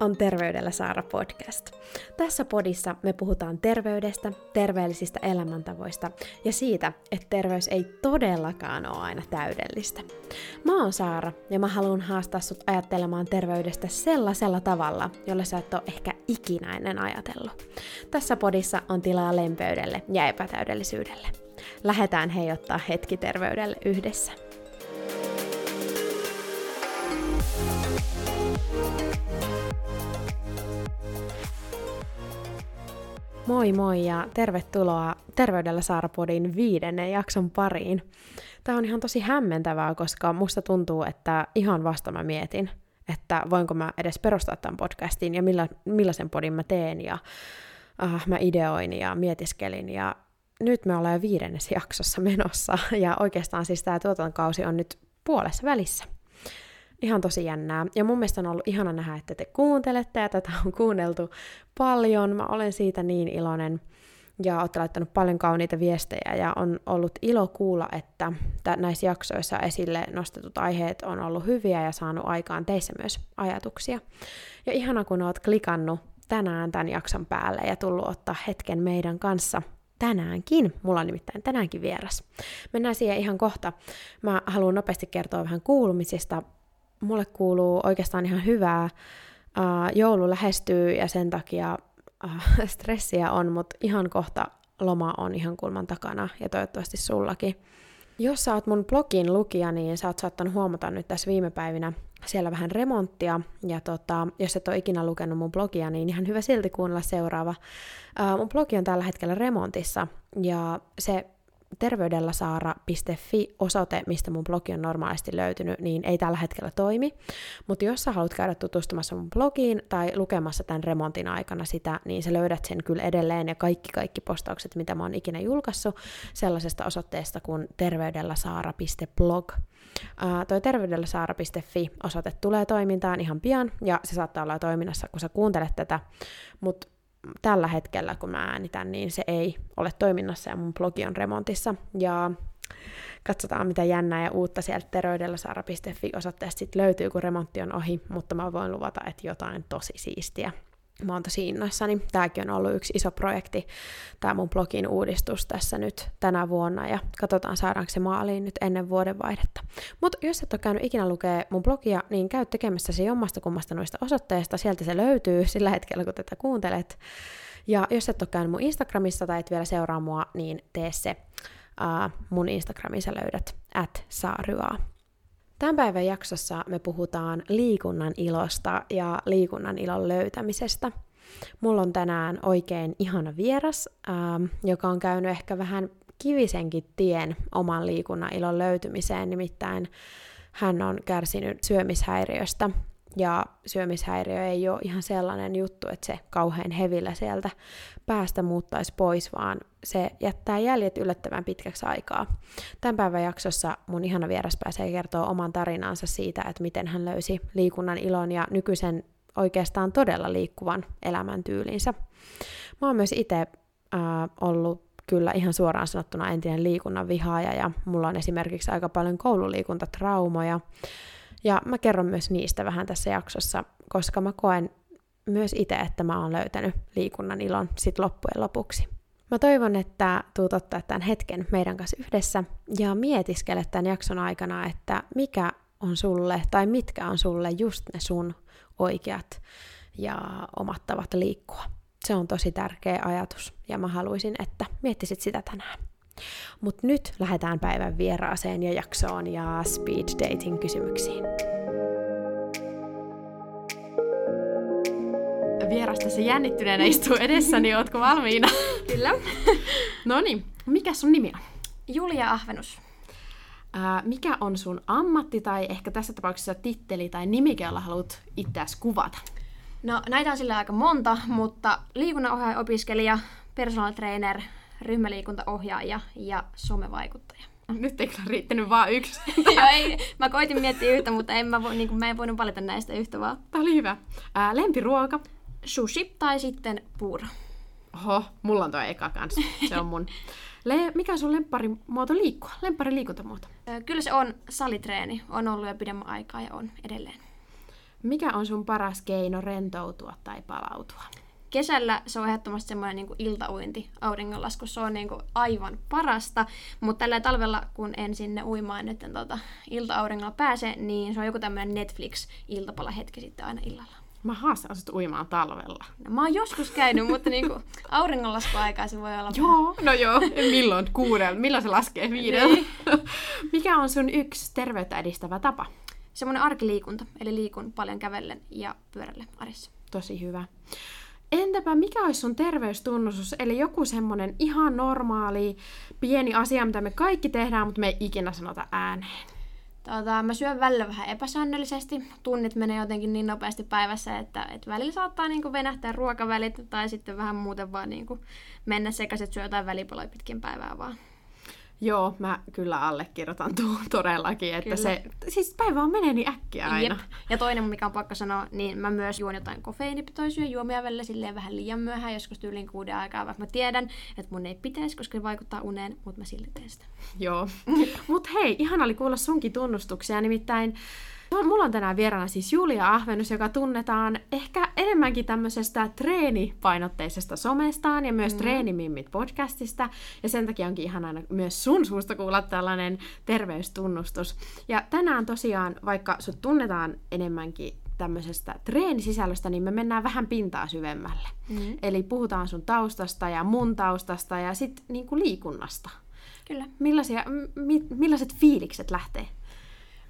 on Terveydellä Saara podcast. Tässä podissa me puhutaan terveydestä, terveellisistä elämäntavoista ja siitä, että terveys ei todellakaan ole aina täydellistä. Mä oon Saara ja mä haluan haastaa sut ajattelemaan terveydestä sellaisella tavalla, jolla sä et ole ehkä ikinä ennen ajatellut. Tässä podissa on tilaa lempeydelle ja epätäydellisyydelle. Lähetään heijottaa hetki terveydelle yhdessä. Moi moi ja tervetuloa Terveydellä Saarapodin viidennen jakson pariin. Tämä on ihan tosi hämmentävää, koska musta tuntuu, että ihan vasta mä mietin, että voinko mä edes perustaa tämän podcastin ja milla, millaisen podin mä teen ja uh, mä ideoin ja mietiskelin ja nyt me ollaan jo viidennes jaksossa menossa ja oikeastaan siis tämä tuotantokausi on nyt puolessa välissä ihan tosi jännää. Ja mun mielestä on ollut ihana nähdä, että te kuuntelette ja tätä on kuunneltu paljon. Mä olen siitä niin iloinen ja olette laittanut paljon kauniita viestejä ja on ollut ilo kuulla, että näissä jaksoissa esille nostetut aiheet on ollut hyviä ja saanut aikaan teissä myös ajatuksia. Ja ihana, kun oot klikannut tänään tämän jakson päälle ja tullut ottaa hetken meidän kanssa tänäänkin. Mulla on nimittäin tänäänkin vieras. Mennään siihen ihan kohta. Mä haluan nopeasti kertoa vähän kuulumisista mulle kuuluu oikeastaan ihan hyvää. Uh, joulu lähestyy ja sen takia uh, stressiä on, mutta ihan kohta loma on ihan kulman takana ja toivottavasti sullakin. Jos sä oot mun blogin lukija, niin sä oot saattanut huomata nyt tässä viime päivinä siellä vähän remonttia, ja tota, jos et ole ikinä lukenut mun blogia, niin ihan hyvä silti kuunnella seuraava. Uh, mun blogi on tällä hetkellä remontissa, ja se terveydellasaara.fi osoite, mistä mun blogi on normaalisti löytynyt, niin ei tällä hetkellä toimi. Mutta jos sä haluat käydä tutustumassa mun blogiin tai lukemassa tämän remontin aikana sitä, niin sä löydät sen kyllä edelleen ja kaikki kaikki postaukset, mitä mä oon ikinä julkaissut, sellaisesta osoitteesta kuin terveydellasaara.blog. Uh, toi terveydellasaara.fi osoite tulee toimintaan ihan pian, ja se saattaa olla toiminnassa, kun sä kuuntelet tätä, mutta tällä hetkellä, kun mä äänitän, niin se ei ole toiminnassa ja mun blogi on remontissa. Ja katsotaan, mitä jännää ja uutta sieltä terveydellasaara.fi osoitteesta sit löytyy, kun remontti on ohi, mutta mä voin luvata, että jotain tosi siistiä Mä oon tosi innoissani. Tääkin on ollut yksi iso projekti, tämä mun blogin uudistus tässä nyt tänä vuonna, ja katsotaan saadaanko se maaliin nyt ennen vuodenvaihdetta. Mutta jos et ole käynyt ikinä lukea mun blogia, niin käy tekemässä se jommasta kummasta noista osoitteista, sieltä se löytyy sillä hetkellä, kun tätä kuuntelet. Ja jos et ole käynyt mun Instagramissa tai et vielä seuraa mua, niin tee se. Uh, mun Instagramissa löydät at saaryaa. Tämän päivän jaksossa me puhutaan liikunnan ilosta ja liikunnan ilon löytämisestä. Mulla on tänään oikein ihana vieras, ähm, joka on käynyt ehkä vähän kivisenkin tien oman liikunnan ilon löytymiseen, nimittäin hän on kärsinyt syömishäiriöstä ja syömishäiriö ei ole ihan sellainen juttu, että se kauhean hevillä sieltä päästä muuttaisi pois, vaan se jättää jäljet yllättävän pitkäksi aikaa. Tämän päivän jaksossa mun ihana vieras pääsee kertoa oman tarinansa siitä, että miten hän löysi liikunnan ilon ja nykyisen oikeastaan todella liikkuvan elämäntyylinsä. Mä oon myös itse äh, ollut kyllä ihan suoraan sanottuna entinen liikunnan vihaaja ja mulla on esimerkiksi aika paljon koululiikuntatraumoja. Ja mä kerron myös niistä vähän tässä jaksossa, koska mä koen myös itse, että mä oon löytänyt liikunnan ilon sit loppujen lopuksi. Mä toivon, että tuut ottaa tämän hetken meidän kanssa yhdessä ja mietiskele tämän jakson aikana, että mikä on sulle tai mitkä on sulle just ne sun oikeat ja omat tavat liikkua. Se on tosi tärkeä ajatus ja mä haluaisin, että miettisit sitä tänään. Mutta nyt lähdetään päivän vieraaseen ja jaksoon ja speed dating kysymyksiin. Vieras tässä jännittyneenä istuu edessäni, niin ootko valmiina? Kyllä. no niin, mikä sun nimi on? Julia Ahvenus. Ää, mikä on sun ammatti tai ehkä tässä tapauksessa titteli tai nimike, jolla haluat itseäsi kuvata? No näitä on sillä aika monta, mutta liikunnanohjaaja, opiskelija, personal trainer, ryhmäliikuntaohjaaja ja somevaikuttaja. Nyt ei kyllä riittänyt vaan yksi. Joo, ei, mä koitin miettiä yhtä, mutta en mä, vo, niin kuin, mä en voinut valita näistä yhtä vaan. Tämä oli hyvä. Ää, lempiruoka? Sushi tai sitten puuro. Oho, mulla on tuo eka kanssa. Se on mun. Le- mikä on sun lemppari muoto liikkua? Lemppari liikuntamuoto? Kyllä se on salitreeni. On ollut jo pidemmän aikaa ja on edelleen. Mikä on sun paras keino rentoutua tai palautua? Kesällä se on ehdottomasti semmoinen niin iltauinti auringonlasku, se on niin kuin aivan parasta, mutta tällä talvella, kun en sinne uimaan nyt tota, ilta-auringolla pääse, niin se on joku tämmöinen Netflix-iltapala hetki sitten aina illalla. Mä haastan sut uimaan talvella. No, mä oon joskus käynyt, mutta niinku auringonlaskuaikaa se voi olla. Joo, no joo. Milloin? Kuudella? Milloin se laskee? Viidellä? Niin. Mikä on sun yksi terveyttä edistävä tapa? Semmoinen arkiliikunta, eli liikun paljon kävellen ja pyörälle arjessa. Tosi hyvä. Entäpä mikä olisi sun terveystunnustus, eli joku semmonen ihan normaali pieni asia, mitä me kaikki tehdään, mutta me ei ikinä sanota ääneen? Tota, mä syön välillä vähän epäsäännöllisesti. Tunnit menee jotenkin niin nopeasti päivässä, että, että välillä saattaa niin kuin venähtää ruokavälit tai sitten vähän muuten vaan niin kuin mennä sekaisin, että syö jotain välipaloja pitkin päivää vaan. Joo, mä kyllä allekirjoitan tuon todellakin, että kyllä. se, siis päivä on menee niin äkkiä aina. Jep. Ja toinen, mikä on pakko sanoa, niin mä myös juon jotain kofeiinipitoisia juomia välillä silleen vähän liian myöhään, joskus tyylin kuuden aikaa, vaikka mä tiedän, että mun ei pitäisi, koska se vaikuttaa uneen, mutta mä silti teen sitä. Joo. Mut hei, ihan oli kuulla sunkin tunnustuksia, nimittäin mulla on tänään vieraana siis Julia Ahvenus, joka tunnetaan ehkä enemmänkin tämmöisestä treenipainotteisesta somestaan ja myös mm. Treenimimmit podcastista. Ja sen takia onkin ihan aina myös sun suusta kuulla tällainen terveystunnustus. Ja tänään tosiaan, vaikka sut tunnetaan enemmänkin tämmöisestä treenisisällöstä, niin me mennään vähän pintaa syvemmälle. Mm. Eli puhutaan sun taustasta ja mun taustasta ja sitten niinku liikunnasta. Kyllä. Millaisia, mi, millaiset fiilikset lähtee?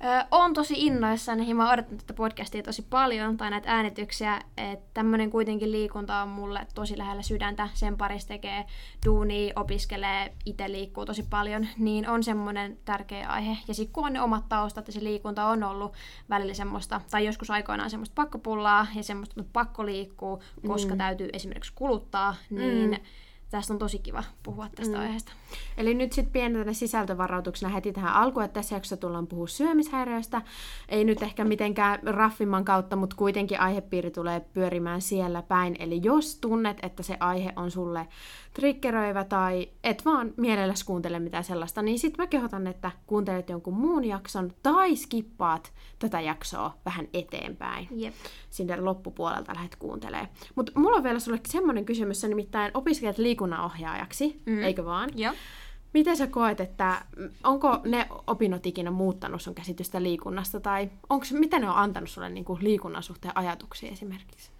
Öö, on tosi innoissani ja mä oon odottanut tätä podcastia tosi paljon, tai näitä äänityksiä, että tämmöinen kuitenkin liikunta on mulle tosi lähellä sydäntä, sen parissa tekee duuni, opiskelee, itse liikkuu tosi paljon, niin on semmoinen tärkeä aihe. Ja sitten kun on ne omat taustat ja se liikunta on ollut välillä semmoista, tai joskus aikoinaan semmoista pakkopullaa ja semmoista pakko liikkuu, koska mm. täytyy esimerkiksi kuluttaa, niin... Mm tästä on tosi kiva puhua tästä mm. aiheesta. Eli nyt sitten pienenä sisältövarautuksena heti tähän alkuun, että tässä jaksossa tullaan puhua syömishäiriöistä. Ei nyt ehkä mitenkään raffimman kautta, mutta kuitenkin aihepiiri tulee pyörimään siellä päin. Eli jos tunnet, että se aihe on sulle triggeröivä tai et vaan mielelläsi kuuntele mitään sellaista, niin sitten mä kehotan, että kuuntelet jonkun muun jakson tai skippaat tätä jaksoa vähän eteenpäin. Jep. Sinne loppupuolelta lähdet kuuntelee. Mutta mulla on vielä sulle semmoinen kysymys, nimittäin opiskelet liikunnanohjaajaksi, mm. eikö vaan? Joo. Miten sä koet, että onko ne opinnot ikinä muuttanut sun käsitystä liikunnasta, tai onko, miten ne on antanut sulle niin kuin liikunnan suhteen ajatuksia esimerkiksi?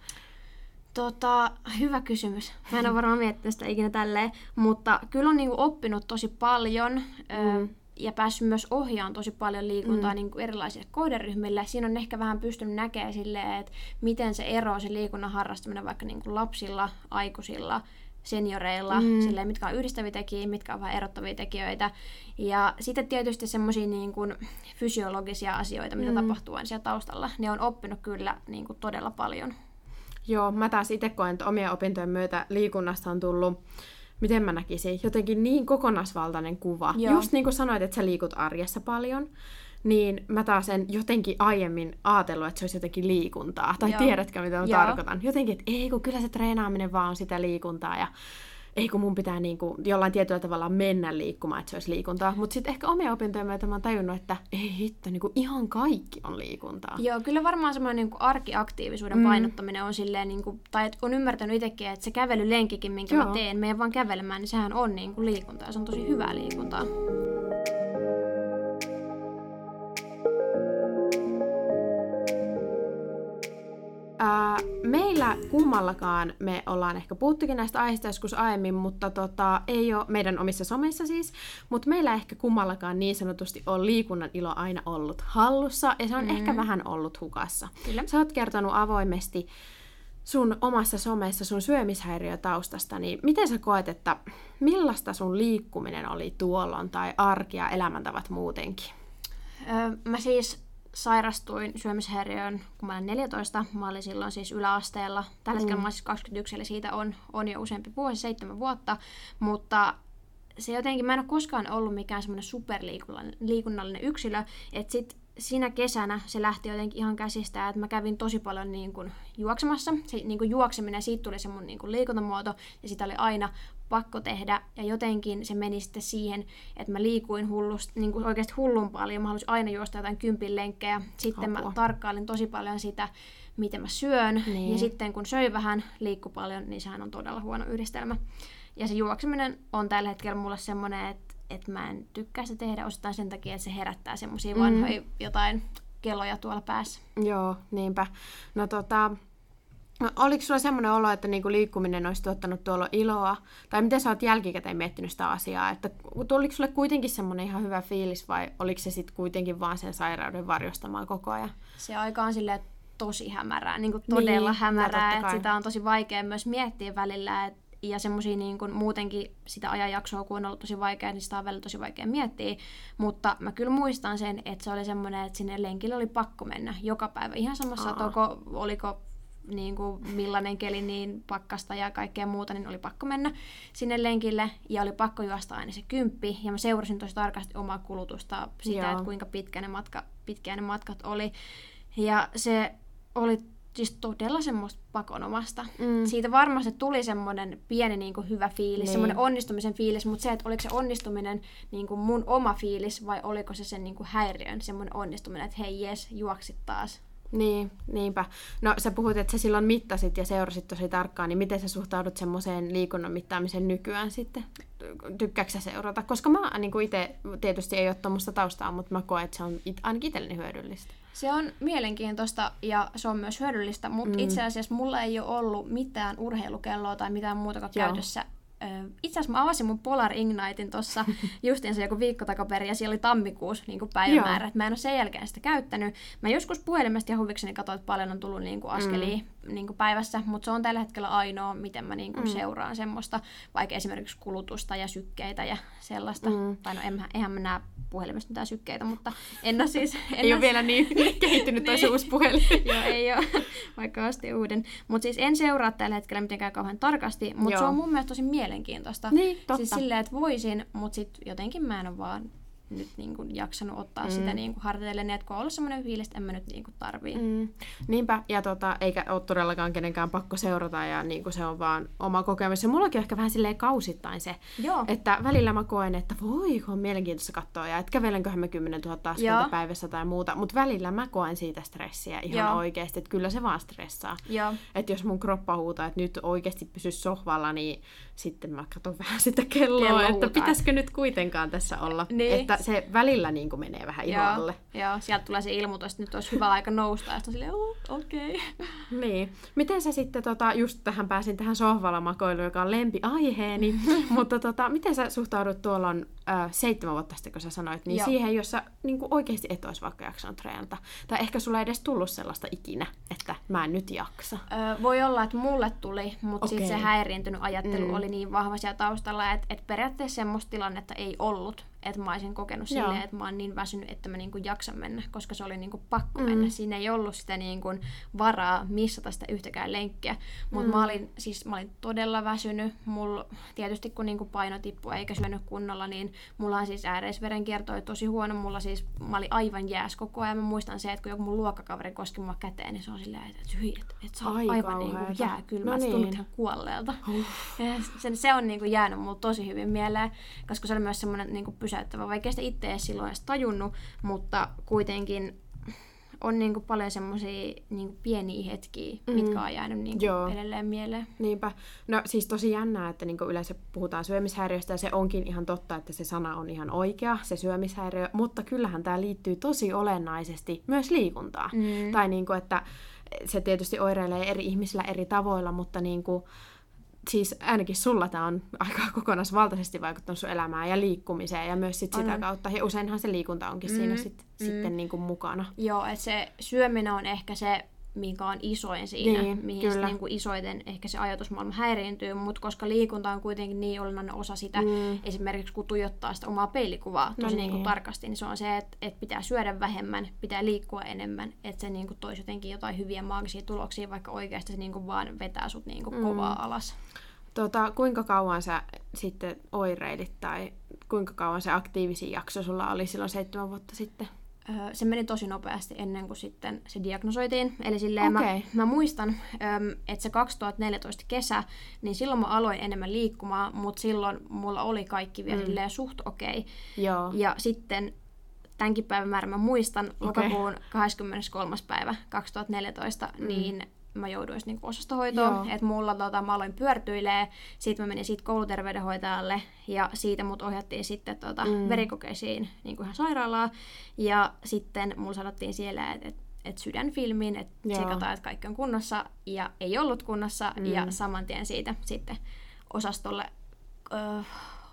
Tota, hyvä kysymys. Mä en ole varmaan miettinyt sitä ikinä tälleen, mutta kyllä on niinku oppinut tosi paljon mm. ja päässyt myös ohjaamaan tosi paljon liikuntaa mm. niinku erilaisille kohderyhmille. Siinä on ehkä vähän pystynyt näkemään silleen, että miten se ero se liikunnan harrastaminen vaikka niinku lapsilla, aikuisilla, senioreilla, mm. silleen, mitkä on yhdistäviä tekijöitä, mitkä on vähän erottavia tekijöitä. Ja sitten tietysti semmoisia niin kuin, fysiologisia asioita, mitä mm. tapahtuu siellä taustalla, ne on oppinut kyllä niin kuin, todella paljon. Joo, mä taas itse koen, että omien opintojen myötä liikunnasta on tullut, miten mä näkisin, jotenkin niin kokonaisvaltainen kuva. Joo. Just niin kuin sanoit, että sä liikut arjessa paljon, niin mä taas en jotenkin aiemmin ajatellut, että se olisi jotenkin liikuntaa. Tai Joo. tiedätkö, mitä mä Joo. tarkoitan. Jotenkin, että ei, kun kyllä se treenaaminen vaan on sitä liikuntaa. Ja ei kun mun pitää niinku jollain tietyllä tavalla mennä liikkumaan, että se olisi liikuntaa. Mutta sitten ehkä omia opintoja myötä mä oon tajunnut, että ei hitto, niinku ihan kaikki on liikuntaa. Joo, kyllä varmaan semmoinen niinku arkiaktiivisuuden mm. painottaminen on silleen, niinku, tai et on ymmärtänyt itsekin, että se kävelylenkikin, minkä Joo. mä teen, meidän vaan kävelemään, niin sehän on niinku liikuntaa ja se on tosi hyvää liikuntaa. Meillä kummallakaan me ollaan ehkä puhuttukin näistä aiheista joskus aiemmin, mutta tota, ei ole meidän omissa someissa siis, mutta meillä ehkä kummallakaan niin sanotusti on liikunnan ilo aina ollut hallussa ja se on mm. ehkä vähän ollut hukassa. Kyllä. Sä oot kertonut avoimesti sun omassa somessa sun syömishäiriötaustasta, niin miten sä koet, että millaista sun liikkuminen oli tuolloin tai arki ja elämäntavat muutenkin? Öö, mä siis sairastuin syömishäiriöön, kun mä olin 14. Mä olin silloin siis yläasteella. Tällä hetkellä mm. mä siis 21, eli siitä on, on jo useampi vuosi, seitsemän vuotta. Mutta se jotenkin, mä en ole koskaan ollut mikään semmoinen superliikunnallinen yksilö, että sit siinä kesänä se lähti jotenkin ihan käsistä, että mä kävin tosi paljon niin kuin juoksemassa. Se niin kuin juokseminen, siitä tuli se mun niin kuin liikuntamuoto ja sitä oli aina pakko tehdä. Ja jotenkin se meni sitten siihen, että mä liikuin hullust, niin kuin oikeasti hullun paljon. Mä halusin aina juosta jotain kympin lenkkejä. Sitten Apua. mä tarkkailin tosi paljon sitä, miten mä syön. Niin. Ja sitten kun söin vähän, liikku paljon, niin sehän on todella huono yhdistelmä. Ja se juokseminen on tällä hetkellä mulle semmoinen, että että mä en tykkää sitä tehdä osittain sen takia, että se herättää semmoisia mm. vanhoja jotain kelloja tuolla päässä. Joo, niinpä. No tota, oliko sulla semmoinen olo, että niinku liikkuminen olisi tuottanut tuolla iloa? Tai miten sä oot jälkikäteen miettinyt sitä asiaa? Että oliko sulle kuitenkin semmoinen ihan hyvä fiilis vai oliko se sitten kuitenkin vaan sen sairauden varjostamaan koko ajan? Se aika on silleen tosi hämärää, niin kuin todella niin, hämärää, että sitä on tosi vaikea myös miettiä välillä, että ja semmoisia niin kuin muutenkin sitä ajanjaksoa, kun on ollut tosi vaikea, niin sitä on välillä tosi vaikea miettiä. Mutta mä kyllä muistan sen, että se oli semmoinen, että sinne lenkille oli pakko mennä joka päivä. Ihan samassa satoko, oliko niin kuin millainen keli, niin pakkasta ja kaikkea muuta, niin oli pakko mennä sinne lenkille ja oli pakko juosta aina se kymppi. Ja mä seurasin tosi tarkasti omaa kulutusta, sitä, Joo. että kuinka pitkä ne, matka, pitkiä ne matkat oli. Ja se oli siis todella semmoista pakonomasta. Mm. Siitä varmasti tuli semmoinen pieni niin kuin, hyvä fiilis, niin. semmoinen onnistumisen fiilis, mutta se, että oliko se onnistuminen niin kuin mun oma fiilis vai oliko se sen niin kuin, häiriön semmoinen onnistuminen, että hei jes, juoksit taas. Niin, niinpä. No sä puhuit, että sä silloin mittasit ja seurasit tosi tarkkaan, niin miten sä suhtaudut semmoiseen liikunnan mittaamiseen nykyään sitten? Tykkääksä sä seurata? Koska mä niin itse, tietysti ei ole tuommoista taustaa, mutta mä koen, että se on it, ainakin itselleni hyödyllistä. Se on mielenkiintoista ja se on myös hyödyllistä, mutta mm. itse asiassa mulla ei ole ollut mitään urheilukelloa tai mitään muuta käytössä itse asiassa mä avasin mun Polar Ignitein tuossa justiinsa joku viikko takaperin ja siellä oli tammikuussa niin kuin päivämäärä. Että mä en ole sen jälkeen sitä käyttänyt. Mä joskus puhelimesta ja huvikseni katsoin, että paljon on tullut niin kuin askelia mm. Niin kuin päivässä, mutta se on tällä hetkellä ainoa, miten mä niin kuin mm. seuraan semmoista, vaikka esimerkiksi kulutusta ja sykkeitä ja sellaista. Mm. Tai no en, eihän mä näe puhelimesta mitään sykkeitä, mutta en ole siis... En ei ole vielä niin kehittynyt niin. toi uusi puhelin. Joo, ei ole, vaikka asti uuden. Mutta siis en seuraa tällä hetkellä mitenkään kauhean tarkasti, mutta se on mun mielestä tosi mielenkiintoista. Niin, totta. Siis silleen, että voisin, mutta sitten jotenkin mä en ole vaan nyt niin kuin jaksanut ottaa mm. sitä niin kuin harteille, niin että kun on ollut semmoinen fiilis, että en mä nyt niin kuin tarvii. Mm. Niinpä, ja tota, eikä ole todellakaan kenenkään pakko seurata, ja niin kuin se on vaan oma kokemus. Ja mullakin on ehkä vähän silleen kausittain se, Joo. että välillä mä koen, että voi, on mielenkiintoista katsoa, ja että kävelenköhän mä 10 000 askelta päivässä tai muuta, mutta välillä mä koen siitä stressiä ihan Joo. oikeasti, että kyllä se vaan stressaa. Että jos mun kroppa huutaa, että nyt oikeasti pysy sohvalla, niin sitten mä katson vähän sitä kelloa, Kello että huutaa. pitäisikö nyt kuitenkaan tässä olla. Niin. Että se välillä niin kuin menee vähän ihan alle. Joo, sieltä tulee se ilmoitus, että nyt olisi hyvä aika nousta, ja sitten oh, okei. Okay. Niin. Miten sä sitten, tota, just tähän pääsin tähän sohvalla makoiluun, joka on lempiaiheeni, mutta tota, miten sä suhtaudut tuolla on äh, seitsemän vuotta sitten, kun sä sanoit, niin Joo. siihen, jossa niin kuin oikeasti et olisi vaikka jaksanut treenata. Tai ehkä sulla ei edes tullut sellaista ikinä, että mä en nyt jaksa. Öö, voi olla, että mulle tuli, mutta okay. sitten se häiriintynyt ajattelu mm. oli niin vahva siellä taustalla, että, että periaatteessa semmoista tilannetta ei ollut että mä olisin kokenut Joo. silleen, että mä oon niin väsynyt, että mä niinku jaksan mennä, koska se oli niinku pakko mm. mennä. Siinä ei ollut sitä niinku varaa missata sitä yhtäkään lenkkiä. Mutta mm. mä, olin, siis, mä olin todella väsynyt. Mulla, tietysti kun niinku paino tippui eikä syönyt kunnolla, niin mulla on siis ääreisverenkierto oli tosi huono. Mulla siis, mä olin aivan jääs koko ajan. Mä muistan se, että kun joku mun luokkakaveri koski mua käteen, niin se on silleen, että hyi, että, että sä oot aivan niinku jääkylmä, no niin. tunnet ihan kuolleelta. Uh. se, se on niinku jäänyt mulla tosi hyvin mieleen, koska se oli myös semmoinen niinku pysäyttävä, vaikka sitä itse edes silloin edes tajunnut, mutta kuitenkin on niin kuin paljon semmoisia niin pieniä hetkiä, mm. mitkä on jäänyt niin kuin edelleen mieleen. Niinpä. No siis tosi jännää, että niin kuin yleensä puhutaan syömishäiriöstä ja se onkin ihan totta, että se sana on ihan oikea, se syömishäiriö, mutta kyllähän tämä liittyy tosi olennaisesti myös liikuntaan. Mm. Tai niin kuin, että se tietysti oireilee eri ihmisillä eri tavoilla, mutta niin kuin, siis ainakin sulla tämä on aika kokonaisvaltaisesti vaikuttanut sun elämään ja liikkumiseen ja myös sit sitä kautta. Ja useinhan se liikunta onkin mm, siinä sit, mm. sitten niin kuin mukana. Joo, että se syöminen on ehkä se mikä on isoin siinä, niin, mihin kyllä. niin kuin isoiten ehkä se ajatusmaailma häiriintyy, mutta koska liikunta on kuitenkin niin olennainen osa sitä, mm. esimerkiksi kun tuijottaa sitä omaa peilikuvaa tosi no niin. Niin kuin tarkasti, niin se on se, että, että pitää syödä vähemmän, pitää liikkua enemmän, että se niin kuin toisi jotenkin jotain hyviä maagisia tuloksia, vaikka oikeasti se niin kuin vaan vetää sut niin kuin mm. kovaa alas. Tota, kuinka kauan sä sitten oireilit tai kuinka kauan se aktiivisin jakso sulla oli silloin seitsemän vuotta sitten? Se meni tosi nopeasti ennen kuin sitten se diagnosoitiin. Eli silleen Okei. mä, mä muistan, että se 2014 kesä, niin silloin mä aloin enemmän liikkumaan, mutta silloin mulla oli kaikki vielä mm. silleen suht okei. Joo. Ja sitten tämänkin päivän määrän mä muistan, Okei. lokakuun 23. päivä 2014, mm. niin mä jouduin niinku osastohoitoon. Joo. Että mulla tota, mä aloin pyörtyilee, sitten mä menin siitä kouluterveydenhoitajalle ja siitä mut ohjattiin sitten tota, mm. verikokeisiin niin kuin ihan sairaalaan. Ja sitten mulla sanottiin siellä, että et, et sydänfilmiin, että tsekataan, että kaikki on kunnossa ja ei ollut kunnossa. Mm. Ja saman tien siitä sitten osastolle, öö,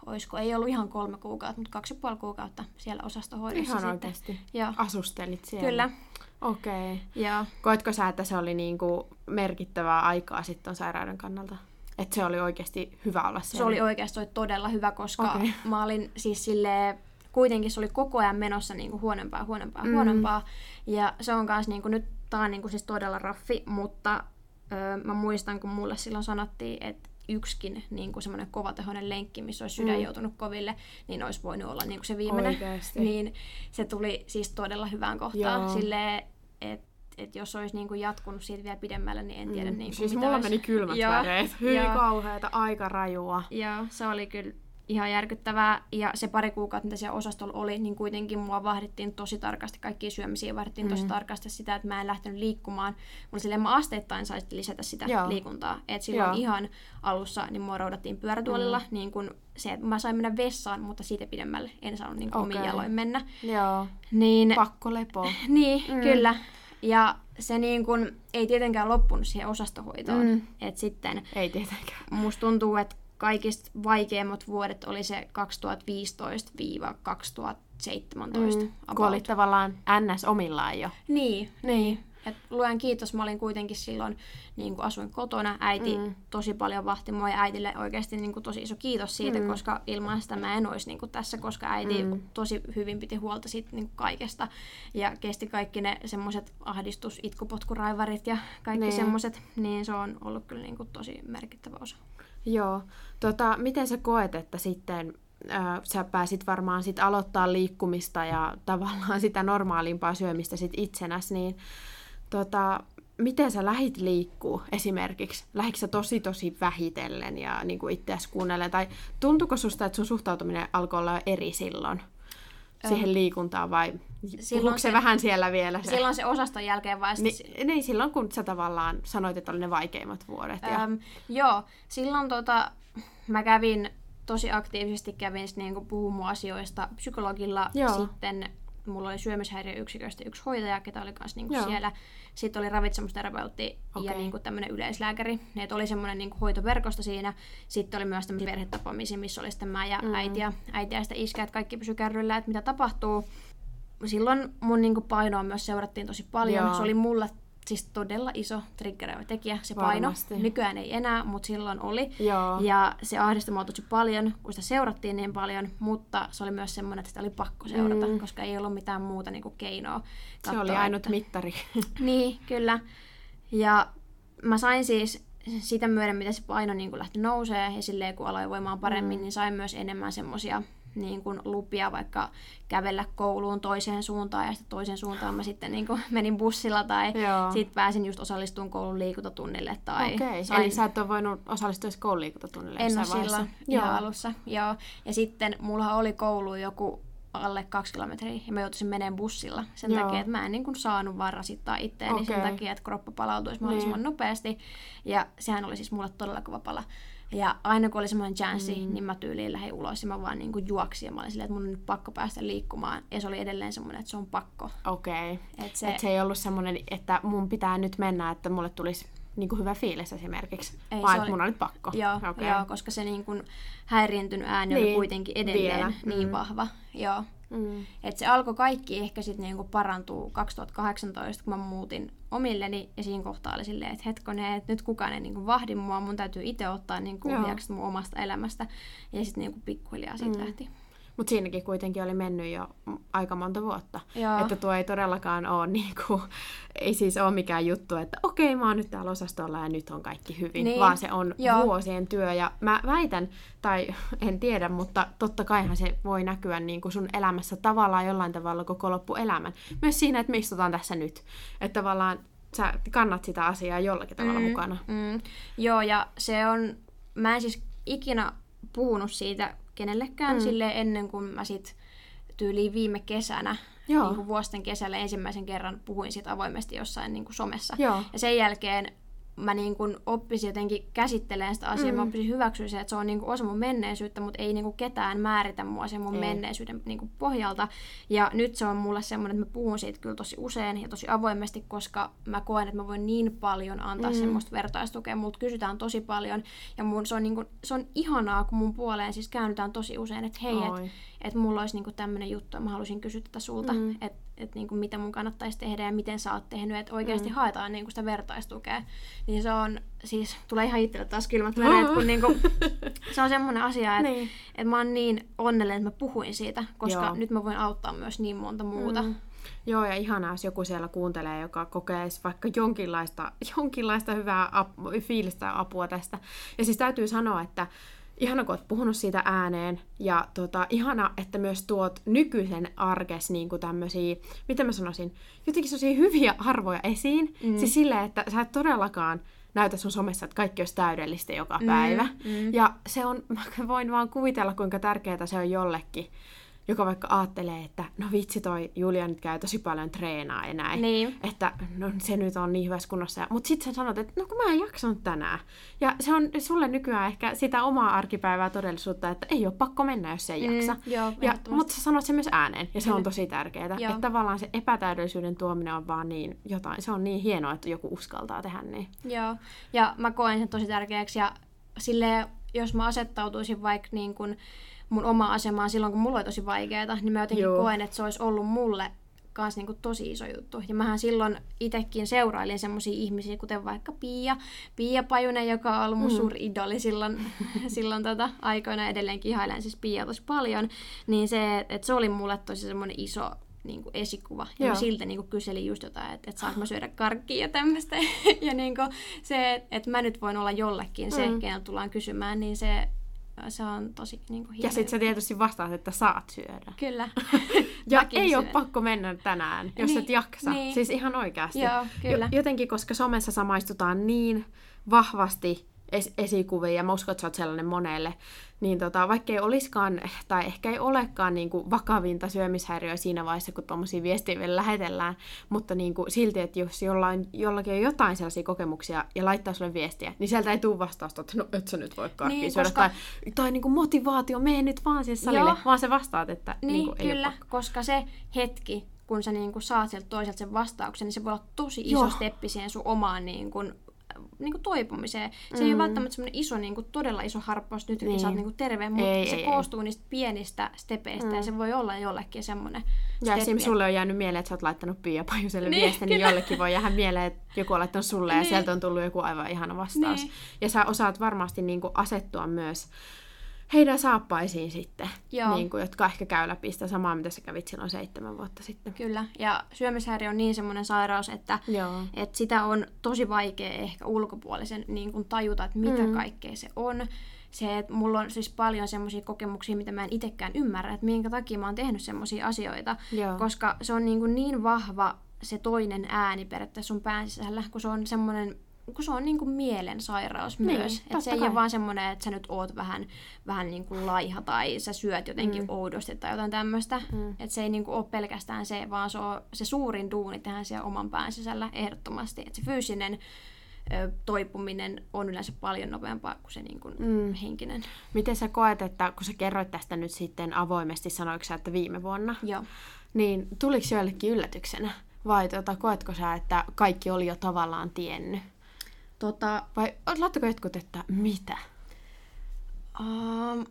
olisiko, ei ollut ihan kolme kuukautta, mutta kaksi ja puoli kuukautta siellä osastohoidossa Ihan sitten. oikeasti. Joo. Asustelit siellä. Kyllä, Okei. Okay. joo. Koetko sä, että se oli niinku merkittävää aikaa sitten sairauden kannalta? Että se oli oikeasti hyvä olla siellä? Se oli oikeasti oli todella hyvä, koska okay. mä olin siis silleen, kuitenkin se oli koko ajan menossa niin kuin huonompaa, huonompaa, mm. huonompaa. Ja se on kanssa niin kuin, nyt tää on niin kuin siis todella raffi, mutta öö, mä muistan, kun mulle silloin sanottiin, että yksikin niin kuin semmoinen kovatehoinen lenkki, missä olisi sydän Mm. joutunut koville, niin olisi voinut olla niin kuin se viimeinen. Oikeesti. Niin se tuli siis todella hyvään kohtaan. Silleen, että et jos olisi niin kuin jatkunut siitä vielä pidemmälle, niin en tiedä niin kuin, Siis mitä mulla olisi. meni kylmät väreet. Hyi joo. kauheeta, aika rajua. Joo, se oli kyllä ihan järkyttävää. Ja se pari kuukautta, mitä siellä osastolla oli, niin kuitenkin mua vahdittiin tosi tarkasti, kaikkia syömisiä vahdittiin mm. tosi tarkasti sitä, että mä en lähtenyt liikkumaan. Mulla silleen mä asteittain saisin lisätä sitä Joo. Liikuntaa. Et silloin Joo. ihan alussa niin mua roudattiin pyörätuolilla, mm. niin kun se, että mä sain mennä vessaan, mutta siitä pidemmälle en saanut niin omin Okei. jaloin mennä. Joo. Niin, Pakko lepo. niin, mm. kyllä. Ja se niin kun, ei tietenkään loppunut siihen osastohoitoon. Mm. Et sitten Ei tietenkään. musta tuntuu, että kaikista vaikeimmat vuodet oli se 2015-2017. Mm. Kun olit tavallaan NS omillaan jo. Niin, niin. Et luen kiitos, mä olin kuitenkin silloin, niin kun asuin kotona, äiti Mm. tosi paljon vahti mua ja äitille oikeasti niin kun tosi iso kiitos siitä, Mm. koska ilman sitä mä en olisi niin kun tässä, koska äiti Mm. tosi hyvin piti huolta siitä niin kun kaikesta ja kesti kaikki ne semmoiset ahdistus, itkupotkuraivarit ja kaikki Niin. niin. semmoiset, niin se on ollut kyllä niin kun tosi merkittävä osa. Joo. Tota, miten sä koet, että sitten äh, sä pääsit varmaan sit aloittaa liikkumista ja tavallaan sitä normaalimpaa syömistä sit itsenäs, niin tota, miten sä lähit liikkuu esimerkiksi? Lähikö sä tosi tosi vähitellen ja niin itseäsi kuunnellen? Tai tuntuuko susta, että sun suhtautuminen alkoi olla eri silloin siihen liikuntaan vai puhuuko se, se- vähän siellä vielä se? Silloin se osaston jälkeen vai sitten Ni, niin silloin, kun sä tavallaan sanoit, että oli ne vaikeimmat vuodet. Ja... Öm, joo, silloin tota, mä kävin tosi aktiivisesti kävin sit niinku puhumaan asioista psykologilla. Joo. Sitten mulla oli syömishäiriöyksiköstä yksi hoitaja, ketä oli kanssa niinku siellä. Sitten oli ravitsemusterapeutti Okei. ja niinku tämmöinen yleislääkäri. Ne, oli semmoinen niinku hoitoverkosto siinä. Sitten oli myös tämmöisiä perhetapaamisia, missä oli sitten mä ja Mm. mm. äiti, ja, äiti ja sitten iskä, että kaikki pysy kärryillä, että mitä tapahtuu. Silloin mun niinku painoa myös seurattiin tosi paljon. Joo. Se oli mulle siis todella iso triggeröivä tekijä, se paino. Varmasti. Nykyään ei enää, mutta silloin oli. Joo. Ja se ahdisti mua tosi paljon, kun sitä seurattiin niin paljon, mutta se oli myös semmoinen, että sitä oli pakko seurata, Mm. koska ei ollut mitään muuta niin kuin keinoa. se katsoa, oli ainut että... mittari. Niin, kyllä. Ja mä sain siis sitä myöden, mitä se paino niin kuin lähti nousee ja silleen kun aloin voimaan paremmin, Mm. mm. niin sain myös enemmän semmoisia niin kuin lupia vaikka kävellä kouluun toiseen suuntaan ja sitten toiseen suuntaan mä sitten niin kuin menin bussilla tai Joo. sitten pääsin just osallistumaan koulun liikuntatunnille tai Okei, sain... eli sä et ole voinut osallistua edes koululiikuntatunnille En ole silloin ihan alussa, joo. Ja sitten mulla oli koulu joku alle kaksi kilometriä ja mä joutuisin menemään bussilla sen Joo. takia, että mä en niin kuin saanut vaan rasittaa itteeni sen Okei. takia, että kroppa palautuisi mahdollisimman Niin. nopeasti. Ja sehän oli siis mulle todella kova pala. Ja aina kun oli semmoinen chanssi, Mm. niin mä tyyliin lähdin ulos ja mä vaan niin kuin juoksin ja mä olin silleen, että mun on nyt pakko päästä liikkumaan. Ja se oli edelleen semmoinen, että se on pakko. Okei. Et Se... Et se ei ollut semmoinen, että mun pitää nyt mennä, että mulle tulisi niin kuin hyvä fiilis esimerkiksi, Ei, vaan oli- mun on nyt pakko. Joo, okay. joo, koska se niin kuin häiriintynyt ääni Niin, oli kuitenkin edelleen vielä. niin Mm. vahva. Joo. Mm. Et se alkoi kaikki ehkä sitten niinku parantuu 2018, kun mä muutin omilleni. Ja siinä kohtaa oli silleen, että hetkonen, että nyt kukaan ei niinku vahdi mua, mun täytyy itse ottaa niinku ohjaukset mun omasta elämästä. Ja sitten niinku pikkuhiljaa siitä Mm. lähti. Mutta siinäkin kuitenkin oli mennyt jo aika monta vuotta. Joo. Että tuo ei todellakaan ole, niinku, ei siis ole mikään juttu, että okei, mä oon nyt täällä osastolla ja nyt on kaikki hyvin, Niin. vaan se on Joo. vuosien työ. Ja mä väitän, tai en tiedä, mutta totta kaihan se voi näkyä niinku sun elämässä tavallaan jollain tavalla koko loppuelämän. Myös siinä, että me istutaan tässä nyt. Että tavallaan sä kannat sitä asiaa jollakin tavalla Mm, mukana. Mm. Joo, ja se on, mä en siis ikinä puhunut siitä kenellekään Mm. sille ennen kuin mä sit tyyliin viime kesänä, Joo. niin kuin vuosten kesällä ensimmäisen kerran puhuin siitä avoimesti jossain niin kuin somessa. Joo. Ja sen jälkeen mä niin kuin oppisin jotenkin käsittelemään sitä asiaa, mm. mä oppisin hyväksyä se, että se on niin kuin osa mun menneisyyttä, mutta ei niin kuin ketään määritä mua sen mun Ei. ei. menneisyyden niin kuin pohjalta. Ja nyt se on mulle semmoinen, että mä puhun siitä kyllä tosi usein ja tosi avoimesti, koska mä koen, että mä voin niin paljon antaa mm. semmoista vertaistukea. Multa kysytään tosi paljon ja mun, se, on niin kuin, se on ihanaa, kun mun puoleen siis käännytään tosi usein, että hei, että et mulla olisi niinku tämmöinen juttu ja mä haluaisin kysyä tätä sulta, Mm. mm. Että et niinku mitä mun kannattaisi tehdä ja miten sä oot tehnyt, että oikeasti Mm. haetaan niinku sitä vertaistukea. Niin se on, siis tulee ihan itselle taas kylmät väreet, kun niinku, se on semmoinen asia, että Niin. et mä oon niin onnellinen, että mä puhuin siitä, koska Joo. nyt mä voin auttaa myös niin monta muuta. Mm. Joo, ja ihanaa, jos joku siellä kuuntelee, joka kokee vaikka jonkinlaista, jonkinlaista hyvää ap- fiilistä ja apua tästä. Ja siis täytyy sanoa, että ihana, kun oot puhunut siitä ääneen, ja tota, ihana, että myös tuot nykyisen arkes niin kuin tämmöisiä, miten mä sanoisin, jotenkin sellaisia hyviä arvoja esiin. Mm. Siis silleen, että sä et todellakaan näytä sun somessa, että kaikki olisi täydellistä joka päivä. mm. Ja se on, mä voin vaan kuvitella, kuinka tärkeää se on jollekin, joka vaikka ajattelee, että no vitsi toi Julia nyt käy tosi paljon treenaa ja näin. Niin. Että no se nyt on niin hyvässä kunnossa. Mutta sitten sä sanot, että no kun mä en jaksanut tänään. Ja se on sulle nykyään ehkä sitä omaa arkipäivää todellisuutta, että ei ole pakko mennä, jos ei Mm, jaksa. joo, ja, mutta sä sanot sen myös ääneen, ja se on Kyllä. tosi tärkeää. Että tavallaan se epätäydellisyyden tuominen on vaan niin jotain. Se on niin hienoa, että joku uskaltaa tehdä niin. Joo, ja mä koen sen tosi tärkeäksi ja silleen, jos mä asettautuisin vaikka niin kun mun omaa asemaan silloin, kun mulla oli tosi vaikeaa, niin mä jotenkin Joo. Koen, että se olisi ollut mulle kans niinku tosi iso juttu. Ja mähän silloin itekin seurailin semmoisia ihmisiä, kuten vaikka Pia, Pia Pajunen, joka on ollut mun mm. suuri idoli silloin, silloin tota, aikoina edelleenkin ihailen siis Pia tosi paljon, niin se, että se oli mulle tosi semmoinen iso niin kuin esikuva. Ja Joo. mä siltä niin kuin kyselin just jotain, että, että saanko mä syödä karkkia ja tämmöistä. ja niin kuin se, että mä nyt voin olla jollekin se, Mm. mm. keneltä tullaan kysymään, niin se, se on tosi niin kuin Ja sitten sä tietysti vastaat, että saat syödä. Kyllä. Ja Mäkin ei ole syön. pakko mennä tänään, jos Niin, et jaksa. niin. Siis ihan oikeasti. Joo, kyllä. jotenkin, koska somessa samaistutaan niin vahvasti es- esikuviin, ja mä uskon, että sä oot sellainen monelle, niin tota, vaikka ei olisikaan, tai ehkä ei olekaan niin kuin vakavinta syömishäiriöä siinä vaiheessa, kun tuommoisia viestejä vielä lähetellään, mutta niin kuin silti, että jos jollain, jollakin on jotain sellaisia kokemuksia ja laittaa sulle viestiä, niin sieltä ei tule vastausta, että no et sä nyt voi karkkia Niin, syödä, koska- tai, tai niin kuin motivaatio, mene nyt vaan sinne salille, Joo. vaan se vastaat, että Niin, niin kuin, ei kyllä, koska se hetki, kun sä niin kuin saat sieltä toiselta sen vastauksen, niin se voi olla tosi iso Joo. steppi siihen sun omaan niin kuin, niin kuin toipumiseen. Se ei ole välttämättä semmoinen iso, niin kuin, todella iso harppaus nyt, kun Mm. Niin. sä oot niin kuin terve, mutta Ei, se ei, koostuu niistä pienistä stepeistä ja se voi olla jollekin semmoinen Ja esimerkiksi sulle on jäänyt mieleen, että sä oot laittanut Pia Pajuselle Niin, viestin, niin jollekin voi jäädä mieleen, että joku on laittanut sulle ja Niin. sieltä on tullut joku aivan ihana vastaus. Niin. Ja sä osaat varmasti niin kuin asettua myös heidän saappaisiin sitten, Joo. niin kuin, jotka ehkä käy läpi sitä samaa, mitä sä kävit silloin seitsemän vuotta sitten. Kyllä, ja syömishäiriö on niin semmoinen sairaus, että Joo. Et sitä on tosi vaikea ehkä ulkopuolisen niin kun tajuta, että mitä mm. kaikkea se on. Se, että mulla on siis paljon semmoisia kokemuksia, mitä mä en itsekään ymmärrä, että minkä takia mä oon tehnyt semmoisia asioita. Joo. Koska se on niin, kuin niin vahva se toinen ääni periaatteessa sun pään sisällä, kun se on semmoinen kun se on niin kuin mielen sairaus Niin, myös. totta Et se ei kai. ole vaan semmoinen, että sä nyt oot vähän, vähän niin kuin laiha tai sä syöt jotenkin Mm. oudosti tai jotain tämmöistä. Mm. Että se ei niin kuin ole pelkästään se, vaan se, on, se suurin duuni tehdään siellä oman pään sisällä ehdottomasti. Että se fyysinen ö, toipuminen on yleensä paljon nopeampaa kuin se niin kuin Mm. henkinen. Miten sä koet, että kun sä kerroit tästä nyt sitten avoimesti, sanoiko sä, että viime vuonna, Joo. niin tuliko joillekin yllätyksenä? Vai tota, koetko sä, että kaikki oli jo tavallaan tiennyt? Tota, Vai laittako jotkut, että mitä? um,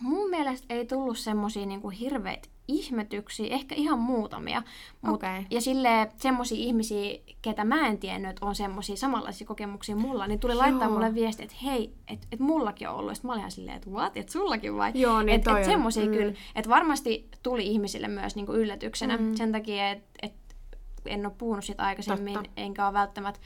mun mielestä ei tullut semmosia niinku hirveitä ihmetyksiä, ehkä ihan muutamia. Mut, Okei. Ja sille semmoisia ihmisiä, ketä mä en tiennyt, että on semmoisia samanlaisia kokemuksia mulla, niin tuli laittaa Joo. mulle viesti, että hei, että et mullakin on ollut. Sitten mä olin silleen, että what, että sullakin vai? Joo, niin et, toi et on. semmoisia Mm. kyllä, että varmasti tuli ihmisille myös niinku yllätyksenä Mm. sen takia, että et en ole puhunut siitä aikaisemmin, Totta. enkä ole välttämättä